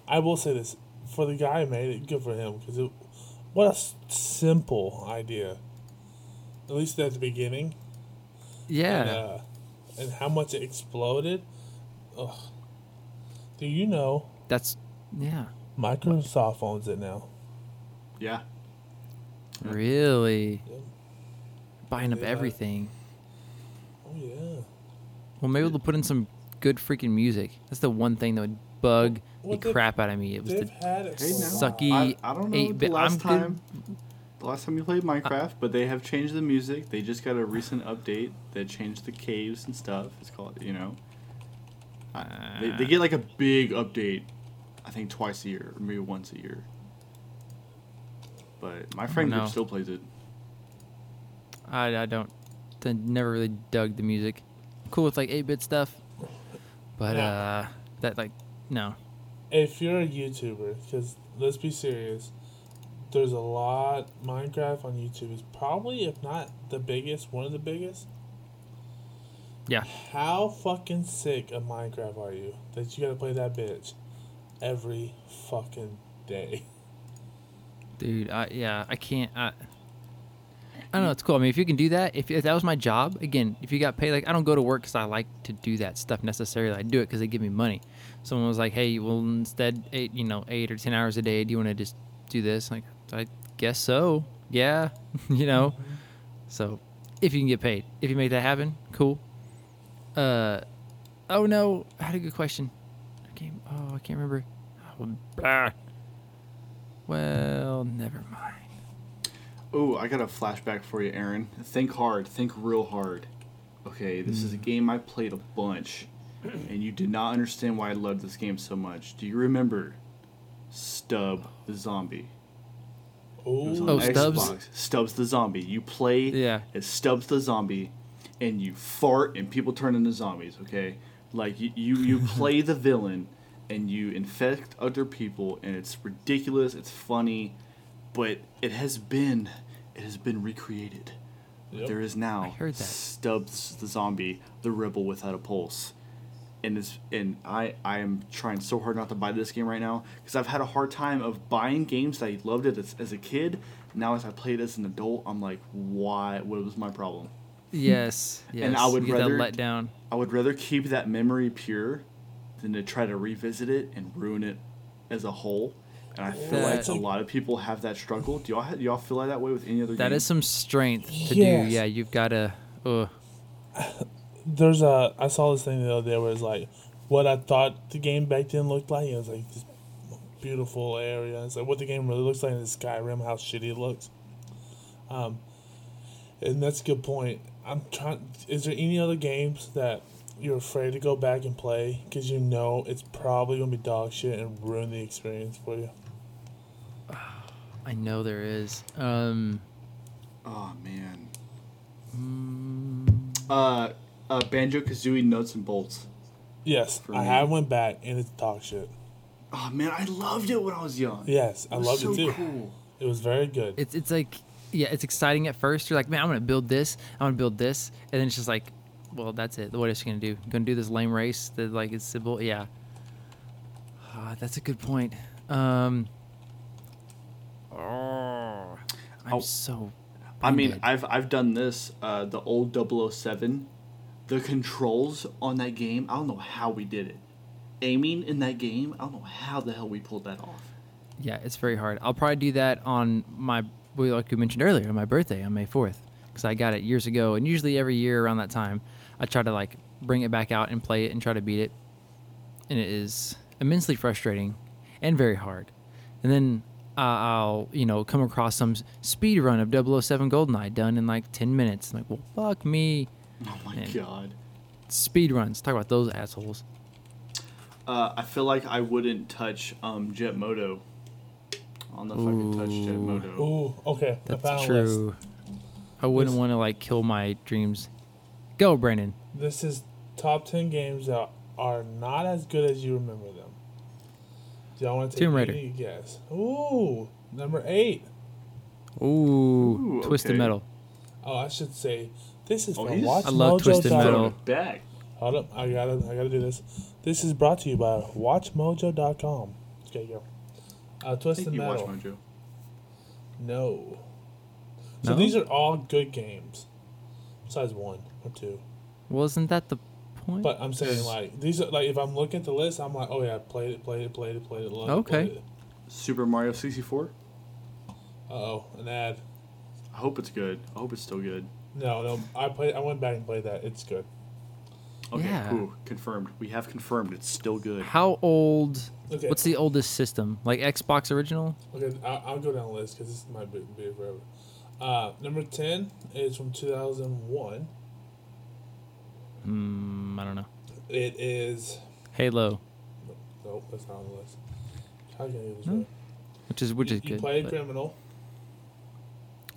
I will say this for the guy who made it, good for him because it. What a s- simple idea. At least at the beginning. Yeah. And, uh, and how much it exploded. Ugh. Do you know That's yeah. Microsoft owns it now? Yeah. Really Yep. buying up Yeah. everything. Oh yeah. Well, maybe they'll put in some good freaking music. That's the one thing that would bug Well, the crap out of me. It was the had it Hey, for now. a while. sucky I, I don't know eight the bit. last I'm time. good. The last time you played Minecraft, but they have changed the music. They just got a recent update that changed the caves and stuff. It's called, you know. I- they, they get like a big update, I think twice a year or maybe once a year. But my friend group still plays it. I, I don't. I never really dug the music. Cool with like eight bit stuff, but Yeah. uh, that like no. If you're a YouTuber, because let's be serious, there's a lot. Minecraft on YouTube is probably, if not the biggest, one of the biggest. Yeah. How fucking sick of Minecraft are you that you gotta play that bitch every fucking day? Dude, I, yeah, I can't. I, I don't know. It's cool. I mean, if you can do that, if, if that was my job, again, if you got paid, like I don't go to work because I like to do that stuff necessarily. I do it because they give me money. Someone was like, "Hey, well, instead eight, you know, eight or ten hours a day, do you want to just do this?" Like, I guess so. Yeah, *laughs* you know. Mm-hmm. So, if you can get paid, if you make that happen, cool. Uh, oh no, I had a good question. I can't. Oh, I can't remember. Oh. Well, never mind. Oh, I got a flashback for you, Aaron. Think hard. Think real hard. Okay, this is a hmm. game I played a bunch, and you did not understand why I loved this game so much. Do you remember Stubbs the Zombie? It was on Ooh, Oh, Stubbs? Xbox. Stubbs the Zombie. You play Yeah. as Stubbs the Zombie, and you fart, and people turn into zombies. Okay, like you you, you *laughs* play the villain, and you infect other people, and it's ridiculous. It's funny, but it has been it has been recreated. Yep. There is now I heard that. Stubbs the Zombie, the rebel without a pulse. And it's, and I, I am trying so hard not to buy this game right now because I've had a hard time of buying games that I loved it as, as a kid. Now as I play it as an adult, I'm like, why? What was my problem? Yes, *laughs* yes. And I would you get rather- that let down. I would rather keep that memory pure than to try to revisit it and ruin it as a whole. And I feel like a lot of people have that struggle. Do y'all ha- do y'all feel like that way with any other That game? is some strength to Yes. do. Yeah, you've got to. Uh, *laughs* there's a. I saw this thing the other day where it's like what I thought the game back then looked like. It was like this beautiful area. It's like what the game really looks like in Skyrim, how shitty it looks. Um, and that's a good point. I'm trying. Is there any other games that you're afraid to go back and play because you know it's probably gonna be dog shit and ruin the experience for you? *sighs* I know there is. Um, oh man. mm, Uh, uh, Banjo Kazooie Nuts and Bolts. Yes, I have went back and it's dog shit. Oh man, I loved it when I was young. Yes, I was loved so it too. Cool. It was very good. it's it's like, yeah, it's exciting at first. You're like, man, I'm gonna build this. I'm gonna build this, and then it's just like, well, that's it. What else you gonna do? Gonna do this lame race that like it's simple. Yeah. Ah, that's a good point. Um. Oh, I'm Oh, so. I mean. I've I've done this. Uh, the old 007, the controls on that game. I don't know how we did it. Aiming in that game, I don't know how the hell we pulled that off. Yeah, it's very hard. I'll probably do that on my, like we mentioned earlier, on my birthday on May 4th, because I got it years ago. And usually every year around that time, I try to like bring it back out and play it and try to beat it. And it is immensely frustrating and very hard. And then uh, I'll, you know, come across some speed run of 007 GoldenEye done in like 10 minutes. I'm like, well, fuck me. *laughs* Oh my Man. god. Speed runs. Talk about those assholes. Uh, I feel like I wouldn't touch um, Jet Moto. I don't know if I could touch Jet Moto. Ooh, okay. That's found list. true. I wouldn't want to like kill my dreams. Go, Brandon. This is top ten games that are not as good as you remember them. Do y'all want to take Tomb Raider. any guess? Ooh, number eight. Ooh, Ooh, Twisted okay. Metal. Oh, I should say this is Oh, from he's- Watch I love Mojo. Twisted dot- Metal. Back. Hold up, I gotta, I gotta do this. This is brought to you by WatchMojo.com. Okay, go. Uh, Twisted Thank you, Watch Metal. Mojo. No. So No? these are all good games, besides one or two. Wasn't that the point? But I'm saying like these are like if I'm looking at the list, I'm like, oh yeah, played it, played it, played it, played it. Love it, Okay. played it. Super Mario 64. Uh oh, an ad. I hope it's good. I hope it's still good. No, no, I played. I went back and played that. It's good. Okay, Yeah. cool. Confirmed. We have confirmed it's still good. How old? Okay. What's the oldest system? Like Xbox original? Okay, I'll, I'll go down the list because this might be, be forever. Uh, number ten is from 2001. Hmm, I don't know. It is. Halo, Nope, that's not on the list. How can I do? Hmm. right? which is which you, is you good. play but- criminal.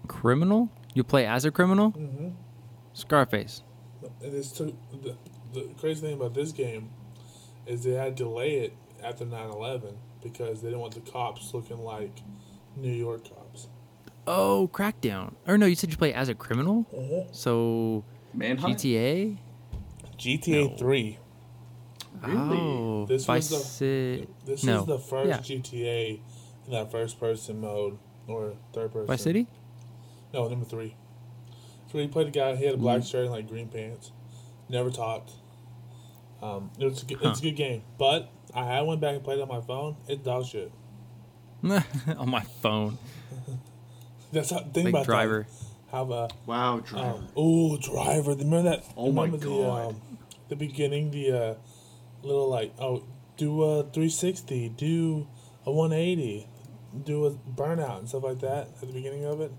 Criminal? You play as a criminal? Mm-hmm. Scarface. And this took the, the crazy thing about this game is they had to delay it after 9/11 because they didn't want the cops looking like New York cops. Oh, Crackdown. Or no, you said you play as a criminal. Uh-huh. So Manhunt. GTA. GTA No. Three. Really? Oh, This was the- Ci- This No. is the first Yeah. GTA in that first person mode or third person. Vice City. No, number three. So he played a guy. He had a black Mm. shirt and like green pants. Never talked. Um, it was a good, it's a good game, but I had went back and played it on my phone. It's dog shit. *laughs* on my phone. *laughs* That's how think Like about driver. that. How uh, Wow, driver. um, oh driver. Remember that? Oh my remember the, God. um, the beginning, the uh, little like oh, do a three sixty, do a one eighty, do a burnout and stuff like that at the beginning of it.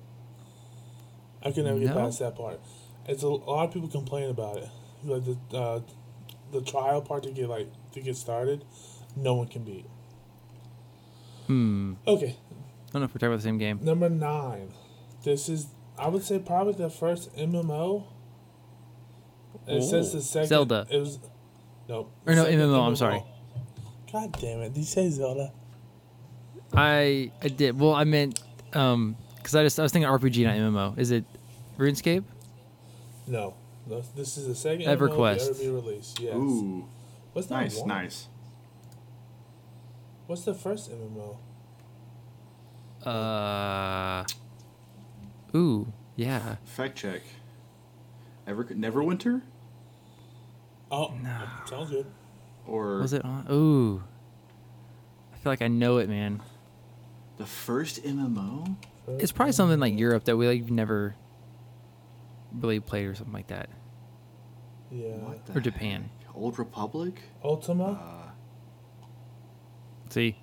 I could never get past that part. It's a, a lot of people complain about it. Like the uh, the trial part to get like to get started, no one can beat. Hmm. Okay, I don't know if we're talking about the same game. Number nine. This is, I would say, probably the first MMO. It says the second. Zelda. It was. Nope. Or no, second MMO, I'm sorry. God damn it! Did you say Zelda? I I did. Well, I meant um because I just I was thinking RPG, not MMO. Is it RuneScape? No. No, This is the second EverQuest. MMO to ever be released. Yes. Ooh, What's that nice, one? nice. What's the first MMO? Uh. Ooh, yeah. Fact check. Ever Neverwinter Oh, No. sounds good. or Was it on? Ooh. I feel like I know it, man. the first MMO? It's probably something like Europe that we like never really played or something like that, Yeah. What the or Japan. heck? Old Republic? Ultima. Uh, See,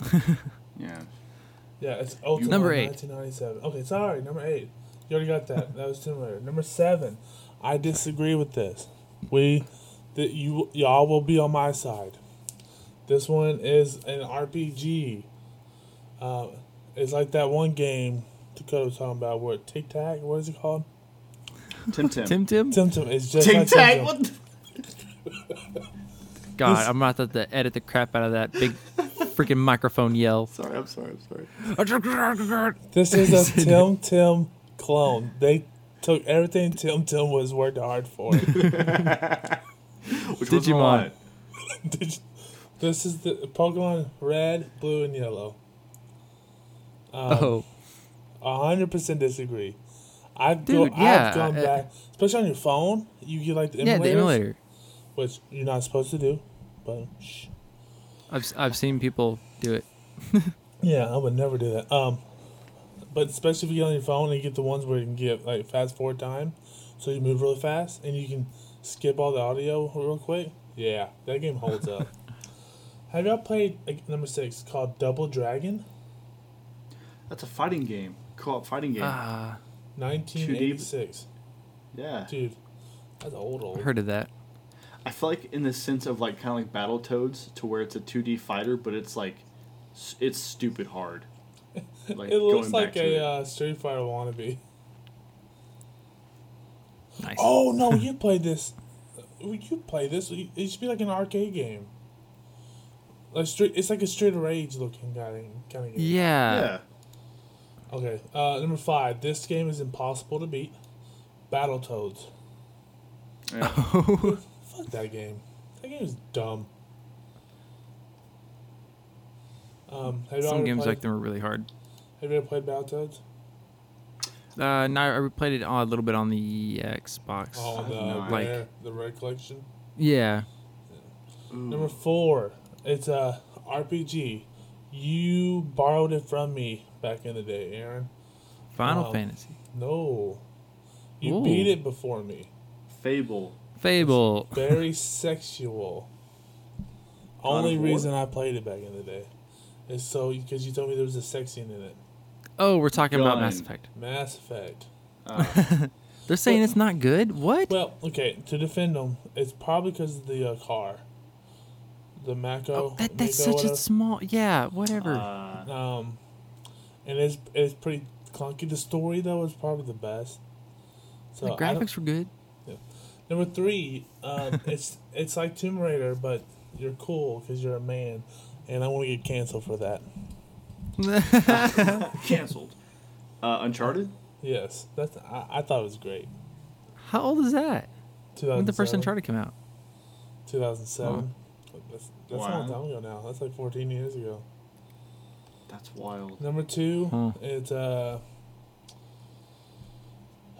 *laughs* yeah. Yeah, it's Ultima. Number eight. 1997. Okay, sorry. Number eight. You already got that. That was Tomb Raider. Number seven. I disagree with this. We, that you y'all will be on my side. This one is an RPG. Uh, it's like that one game Dakota was talking about. What Tic Tac. What is it called? Temtem. Tim Tim. Temtem. It's just Tic like Tac. Tim Tim. What? The- *laughs* God, This- I'm about to have to edit the crap out of that big freaking microphone yell. *laughs* sorry, I'm sorry, I'm sorry. This is a *laughs* Temtem clone. They took everything Temtem was worked hard for. Which one's Digimon. what? Did you- this is the Pokemon Red, Blue, and Yellow. Um, Oh, A hundred percent disagree. I've Dude, go, yeah, I've gone uh, back, especially on your phone. You get like the yeah, the emulator. which you're not supposed to do. But shh. I've I've seen people do it. *laughs* yeah, I would never do that. Um, but especially if you get on your phone and you get the ones where you can get like fast forward time, so you move really fast and you can skip all the audio real quick. Yeah, that game holds up. *laughs* Have y'all played like, number six called Double Dragon? That's a fighting game. Co-op fighting game. Ah, 1986. yeah. Dude, that's old old. I heard of that. I feel like in the sense of like kind of like Battletoads, to where it's a 2D fighter, but it's like, it's stupid hard. *laughs* Like it looks going like back to a uh, Street Fighter wannabe. Nice. Oh no, you played this. You play this. It should be like an arcade game. Like street, it's like a Street Rage looking kind of kind of game. yeah. yeah. Okay, uh, number five. This game is impossible to beat. Battletoads. yeah. *laughs* Fuck that game. That game is dumb. Um, have you Some games played, like them are really hard. Have you ever played Battletoads? Uh, no, I played it on, a little bit on the Xbox. Oh, the no, like- rare, the Red Collection. Yeah. Ooh. Number four, it's a RPG. You borrowed it from me back in the day, Aaron. Final Um, Fantasy. No, you Ooh. beat it before me. Fable. Fable. Very sexual. Only reason I played it back in the day is so because you told me there was a sex scene in it. Oh, we're talking about Mass Effect. Mass Effect. Uh, *laughs* They're saying it's not good. What? Well, okay, to defend them, it's probably because of the uh, car, the Mako. Oh, that, that's Mako, such a small. Yeah, whatever. uh, Um, and it's it's pretty clunky. The story though is probably the best. So the graphics were good. number three, um, *laughs* it's it's like Tomb Raider, but you're cool because you're a man, and I want to get canceled for that. *laughs* canceled. Uh, Uncharted. Yes, that's. I, I thought it was great. How old is that? When did the first 2007? Uncharted come out? 2007. That's, that's a long time ago now. That's like 14 years ago. That's wild. Number two, Huh. it's uh.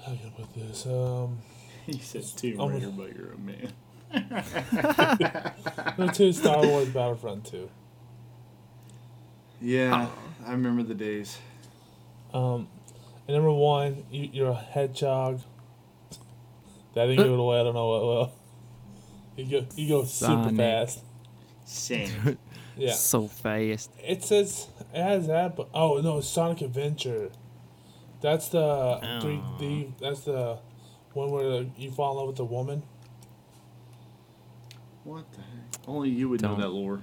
How can I put this? Um, *laughs* He said Tomb Um, Raider, but you're a man. *laughs* number two, Star Wars Battlefront 2. Yeah, I remember the days. Um, and number one, you, you're a hedgehog. That didn't give it away. I don't know what will. *laughs* You go, you go super Sonic. fast. Same. *laughs* Yeah. So fast. It says it has that, but oh no, Sonic Adventure. That's the three oh. D. That's the one where you fall in love with the woman. what the heck? Only you would know Don't. that lore.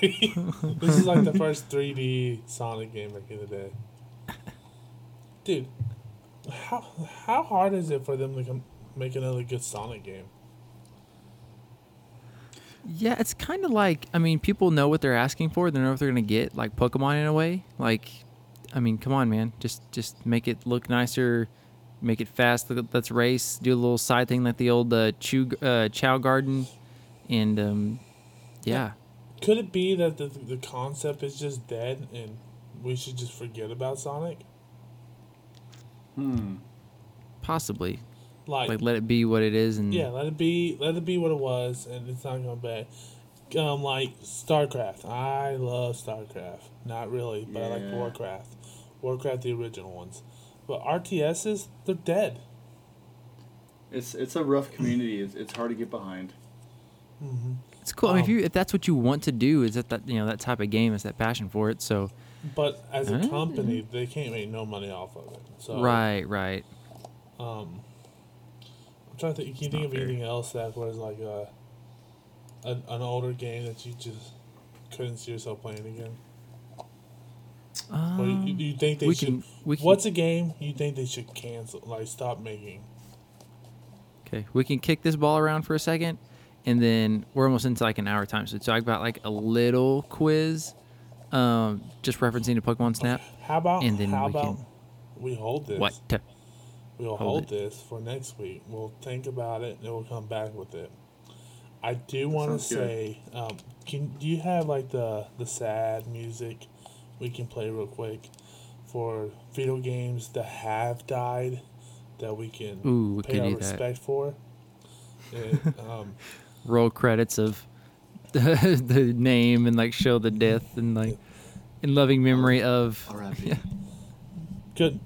*laughs* this is like the first 3D Sonic game back in the day. Dude, how how hard is it for them to come, make another good Sonic game? Yeah, it's kind of like I mean, people know what they're asking for. They know what they're gonna get, like Pokemon in a way. Like, I mean, come on, man, just just make it look nicer, make it fast. let- Let's race, do a little side thing like the old uh, Chew uh, Chao Garden, and um, yeah, Could it be that the the concept is just dead and we should just forget about Sonic? Hmm. possibly Like, like let it be what it is, and yeah, let it be let it be what it was, and it's not going back. Um, like StarCraft. I love StarCraft. Not really, but I like Warcraft. Warcraft, the original ones. But RTSs, they're dead. It's it's a rough community. It's, it's hard to get behind. it's cool. I mean, if Um, you if that's what you want to do, is that that you know that type of game is that passion for it. So But as a company, they can't make no money off of it. So right, right. Um, I'm trying to think. Can you think of fair. anything else that was like a, an an older game that you just couldn't see yourself playing again? Or you, Um, you think they we should? can we can What's a game you think they should cancel? Like stop making? Okay, we can kick this ball around for a second, and then we're almost into like an hour time. So talk about like a little quiz, um, just referencing to Pokemon Snap. How about And then how we about can- we hold this? What? We'll Hold hold, this for next week. We'll think about it and we'll come back with it. I do want to say, um, can do you have like the the sad music we can play real quick for video games that have died that we can Ooh, we pay could our do that. respect for? And, um, *laughs* Roll credits of the, *laughs* the name and like show the death and like in loving memory of. *laughs* Yeah. Good,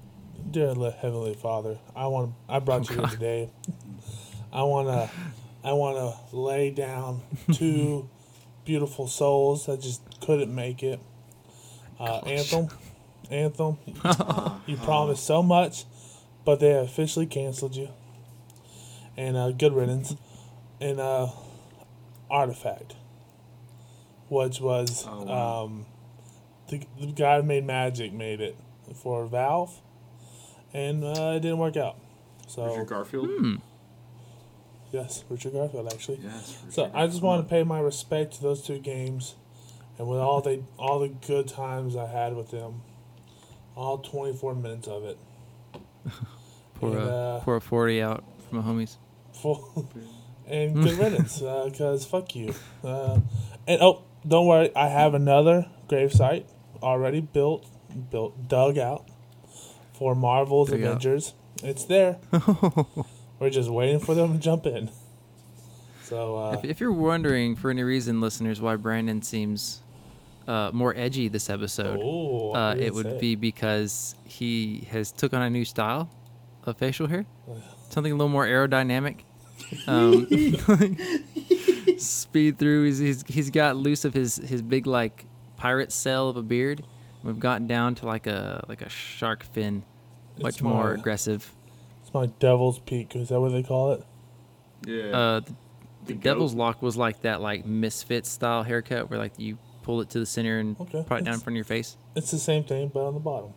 dear Heavenly Father, I want I brought you here *laughs* today. I wanna I wanna lay down two *laughs* beautiful souls that just couldn't make it. Uh, Anthem, Anthem, *laughs* you promised so much, but they have officially canceled you. And uh, good riddance, and uh, Artifact, which was Oh, wow. um, the, the guy who made Magic made it for Valve, and uh, it didn't work out. So Richard Garfield. Hmm. yes, Richard Garfield actually. Yes. Richard So I just Garfield. want to pay my respect to those two games, and with all they all the good times I had with them, all twenty four minutes of it. *laughs* Pour And, a uh, pour a forty out from the homies. Full *laughs* and good riddance, because fuck you. Uh, and oh, don't worry, I have another gravesite already built, built, dug out for Marvel's. Avengers. It's there. *laughs* We're just waiting for them to jump in. So uh, If, if you're wondering for any reason, listeners, why Brandon seems uh, more edgy this episode, uh, it would say. be because he has took on a new style of facial hair, something a little more aerodynamic. *laughs* Um, *laughs* speed through. He's, he's he's got loose of his his big like pirate cell of a beard. We've gotten down to like a like a shark fin, much It's more my- aggressive. It's my devil's peak. Is that what they call it? Yeah. Uh, the, The the Devil's? Lock was like that like misfit style haircut where like you pull it to the center and Okay, put it down in front of your face. It's the same thing, but on the bottom.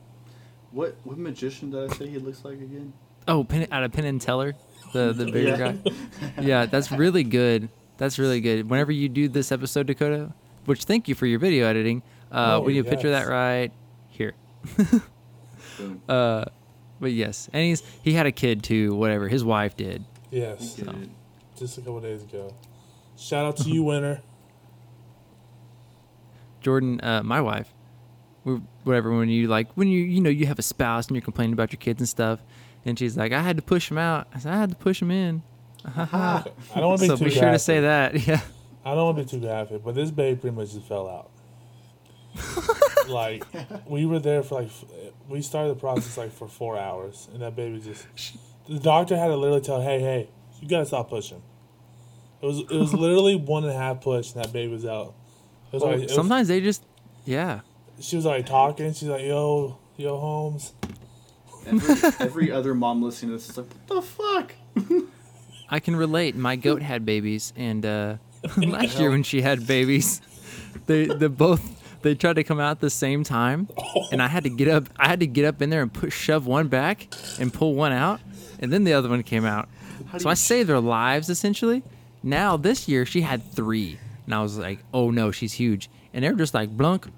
what what magician did I say he looks like again? Oh, Penn, out of Penn and Teller, the the *laughs* bigger Yeah. guy. Yeah, that's really good. That's really good. Whenever you do this episode, Dakota, which thank you for your video editing. Uh, Oh, we need a picture of that right here. *laughs* Uh, but yes, and he's he had a kid too. Whatever his wife did. Yes, Get it. just a couple days ago. Shout out to you, *laughs* winner. Jordan, uh, my wife, we- whatever. When you like, when you you know you have a spouse and you're complaining about your kids and stuff, and she's like, I had to push him out. I said, I had to push him in. *laughs* I don't want to be so too So be sure to say that. Yeah. I don't want to be too graphic, but this baby pretty much just fell out. *laughs* like we were there for like we started the process like for four hours, and that baby just the doctor had to literally tell, hey, hey, you gotta stop pushing. It was it was literally *laughs* one and a half push, and that baby was out. It was like, it was- Sometimes they just, yeah. she was like talking. She's like, yo, yo, Holmes. Every, *laughs* every other mom listening to this is like, what the fuck? I can relate. My goat had babies, and uh, last year when she had babies, they the both they tried to come out at the same time, and I had to get up. I had to get up in there and push shove one back and pull one out, and then the other one came out. So I saved their lives essentially. Now this year she had three, and I was like, oh no, she's huge, and they were just like blunk,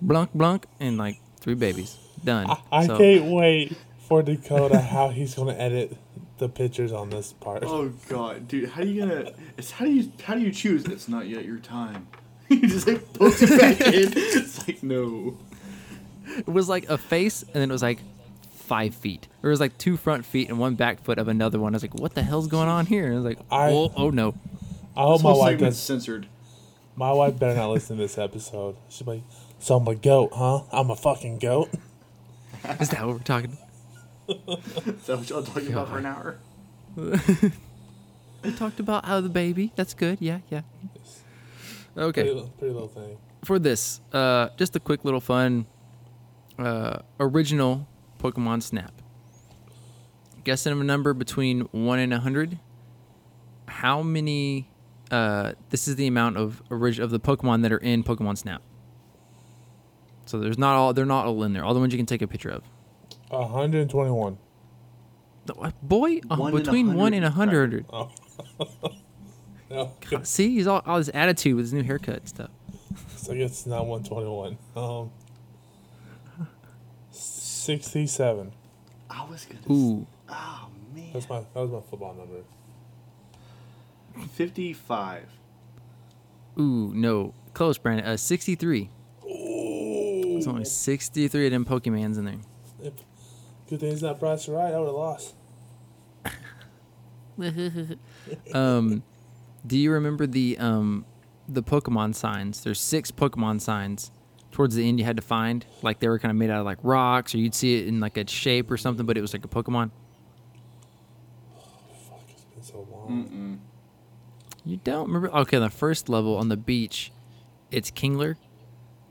blunk, blunk, and like three babies done. I So- can't wait for Dakota how he's gonna edit the pictures on this part. Oh god, dude, how do you gonna? It's how do you how do you choose? It's not yet your time. *laughs* you just like poke it back in. *laughs* It's like no. It was like a face, and then it was like five feet. Or it was like two front feet and one back foot of another one. I was like, what the hell's going on here? And I was like, I- oh, oh no. I hope This my wife segment's does. censored. My wife better not listen to this episode. She'll like, "So I'm a goat, huh? I'm a fucking goat." Is that what we're talking? Is that what y'all talking about for an hour? *laughs* We talked about how the baby. That's good. Yeah, yeah. Pretty, Okay. li- pretty little thing. For this, uh, just a quick little fun, uh, original Pokemon Snap. Guessing a number between one and a hundred. How many? Uh, this is the amount of orig- of the Pokemon that are in Pokemon Snap. So there's not all. They're not all in there. All the ones you can take a picture of. 121. The- what- Boy, uh, One in a between one and a hundred. hundred. *laughs* No, See, he's all, all his attitude with his new haircut and stuff. so I guess it's not 121. Um, 67. I was gonna. Ooh, Oh man. That's my that was my football number. Fifty-five. ooh, no, close, Brandon. Uh, sixty-three. Ooh. There's only sixty-three of them Pokemans in there. If, good thing it's not Price Right. I would have lost. *laughs* um, do you remember the um, the Pokemon signs? There's six Pokemon signs. Towards the end, you had to find like they were kind of made out of like rocks, or you'd see it in like a shape or something, but it was like a Pokemon. Fuck, it's been so long. Mm-mm. You don't remember? Okay, the first level on the beach, it's Kingler.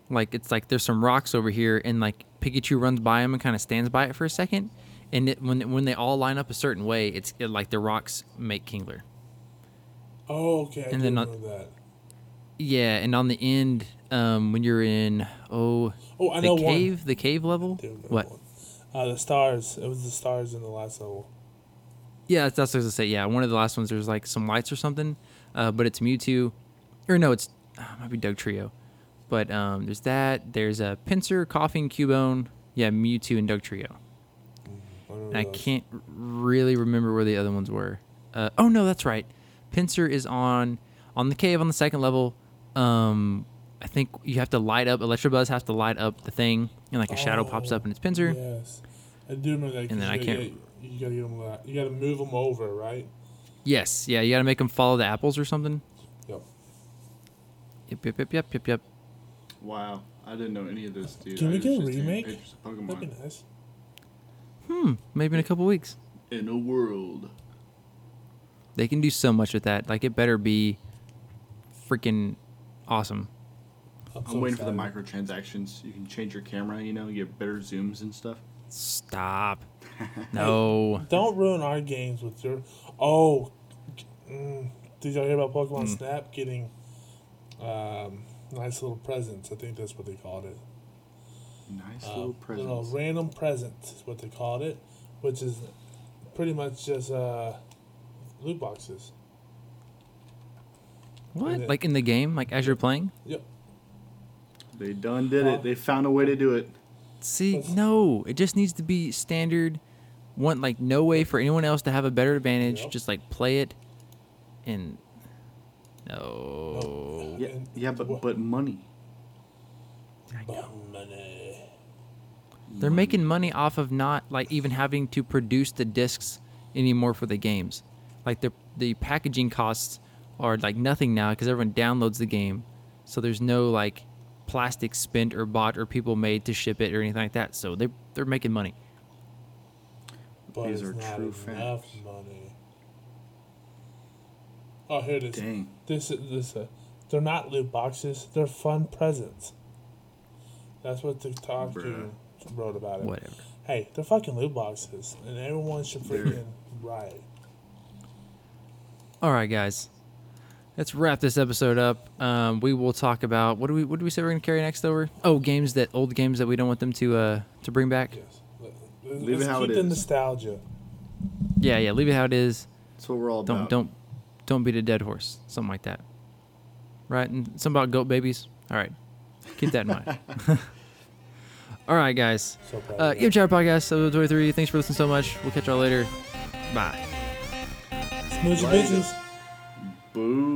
Like it's like there's some rocks over here, and like Pikachu runs by him and kind of stands by it for a second, and it, when when they all line up a certain way, it's it, like the rocks make Kingler. Oh, okay. I And then remember that. Yeah, and on the end, um, when you're in oh Oh, I the know cave, the cave level. one. What? one. Uh, the stars. It was the stars in the last level. Yeah, that's, that's what I was gonna say. Yeah, one of the last ones. There's like some lights or something, uh, but it's Mewtwo, or no, it's uh, might be Dugtrio, but um, there's that. There's a Pinsir, Koffing, Cubone. Yeah, Mewtwo and Dugtrio. I And I can't really remember where the other ones were. Uh, oh no, that's right. Pinsir is on on the cave on the second level. Um, I think you have to light up. Electabuzz has to light up the thing, and like a shadow pops Oh, up, and it's Pinsir. Yes, I do remember that. 'cause And then I gotta can't- Get, you gotta get them. You gotta move them over, right? Yes, yeah, you got to make them follow the apples or something. Yep. Yep, yep, yep, yep, yep, yep. Wow, I didn't know any of this, dude. Can I we get a remake? pictures That'd be nice. Hmm, maybe in a couple weeks. In a world. They can do so much with that. Like it better be freaking awesome. I'm, I'm so waiting for the microtransactions. You can change your camera, you know, you get better zooms and stuff. Stop. *laughs* No. Don't ruin our games with your. Oh, mm, did y'all hear about Pokemon Hmm. Snap getting um, nice little presents? I think that's what they called it. Nice Uh, little presents. Little random presents is what they called it, which is pretty much just uh, loot boxes. What? Yeah. Like in the game, like as you're playing? Yep. They done did it. They found a way to do it. See, no, it just needs to be standard. One like no way for anyone else to have a better advantage. Yep. Just like play it, and no. Yeah, yeah, but but money. But money. They're making money off of not like even having to produce the discs anymore for the games. Like the the packaging costs are like nothing now because everyone downloads the game, so there's no like plastic spent or bought or people made to ship it or anything like that. So they they're making money. But These are true enough facts. money. Oh, here it is. Dang. This is this. Uh, they're not loot boxes. They're fun presents. That's what TikTok Bruh. wrote about it. Whatever. Hey, they're fucking loot boxes, and everyone should They're- freaking riot. All right, guys. Let's wrap this episode up. Um, we will talk about what do we what do we say we're gonna carry next over? Oh, games that old games that we don't want them to uh to bring back. Yes. Let- Leave it Let's how keep it the is. nostalgia. Yeah, yeah. Leave it how it is. That's what we're all Don't about. don't don't beat a dead horse. Something like that. Right? And something about goat babies. All right. Keep that in mind. *laughs* All right, guys. So Uh, you. Game Chat Podcast, episode 23. Thanks for listening so much. We'll catch y'all later. Bye. Smooch your Later. bitches. Boo.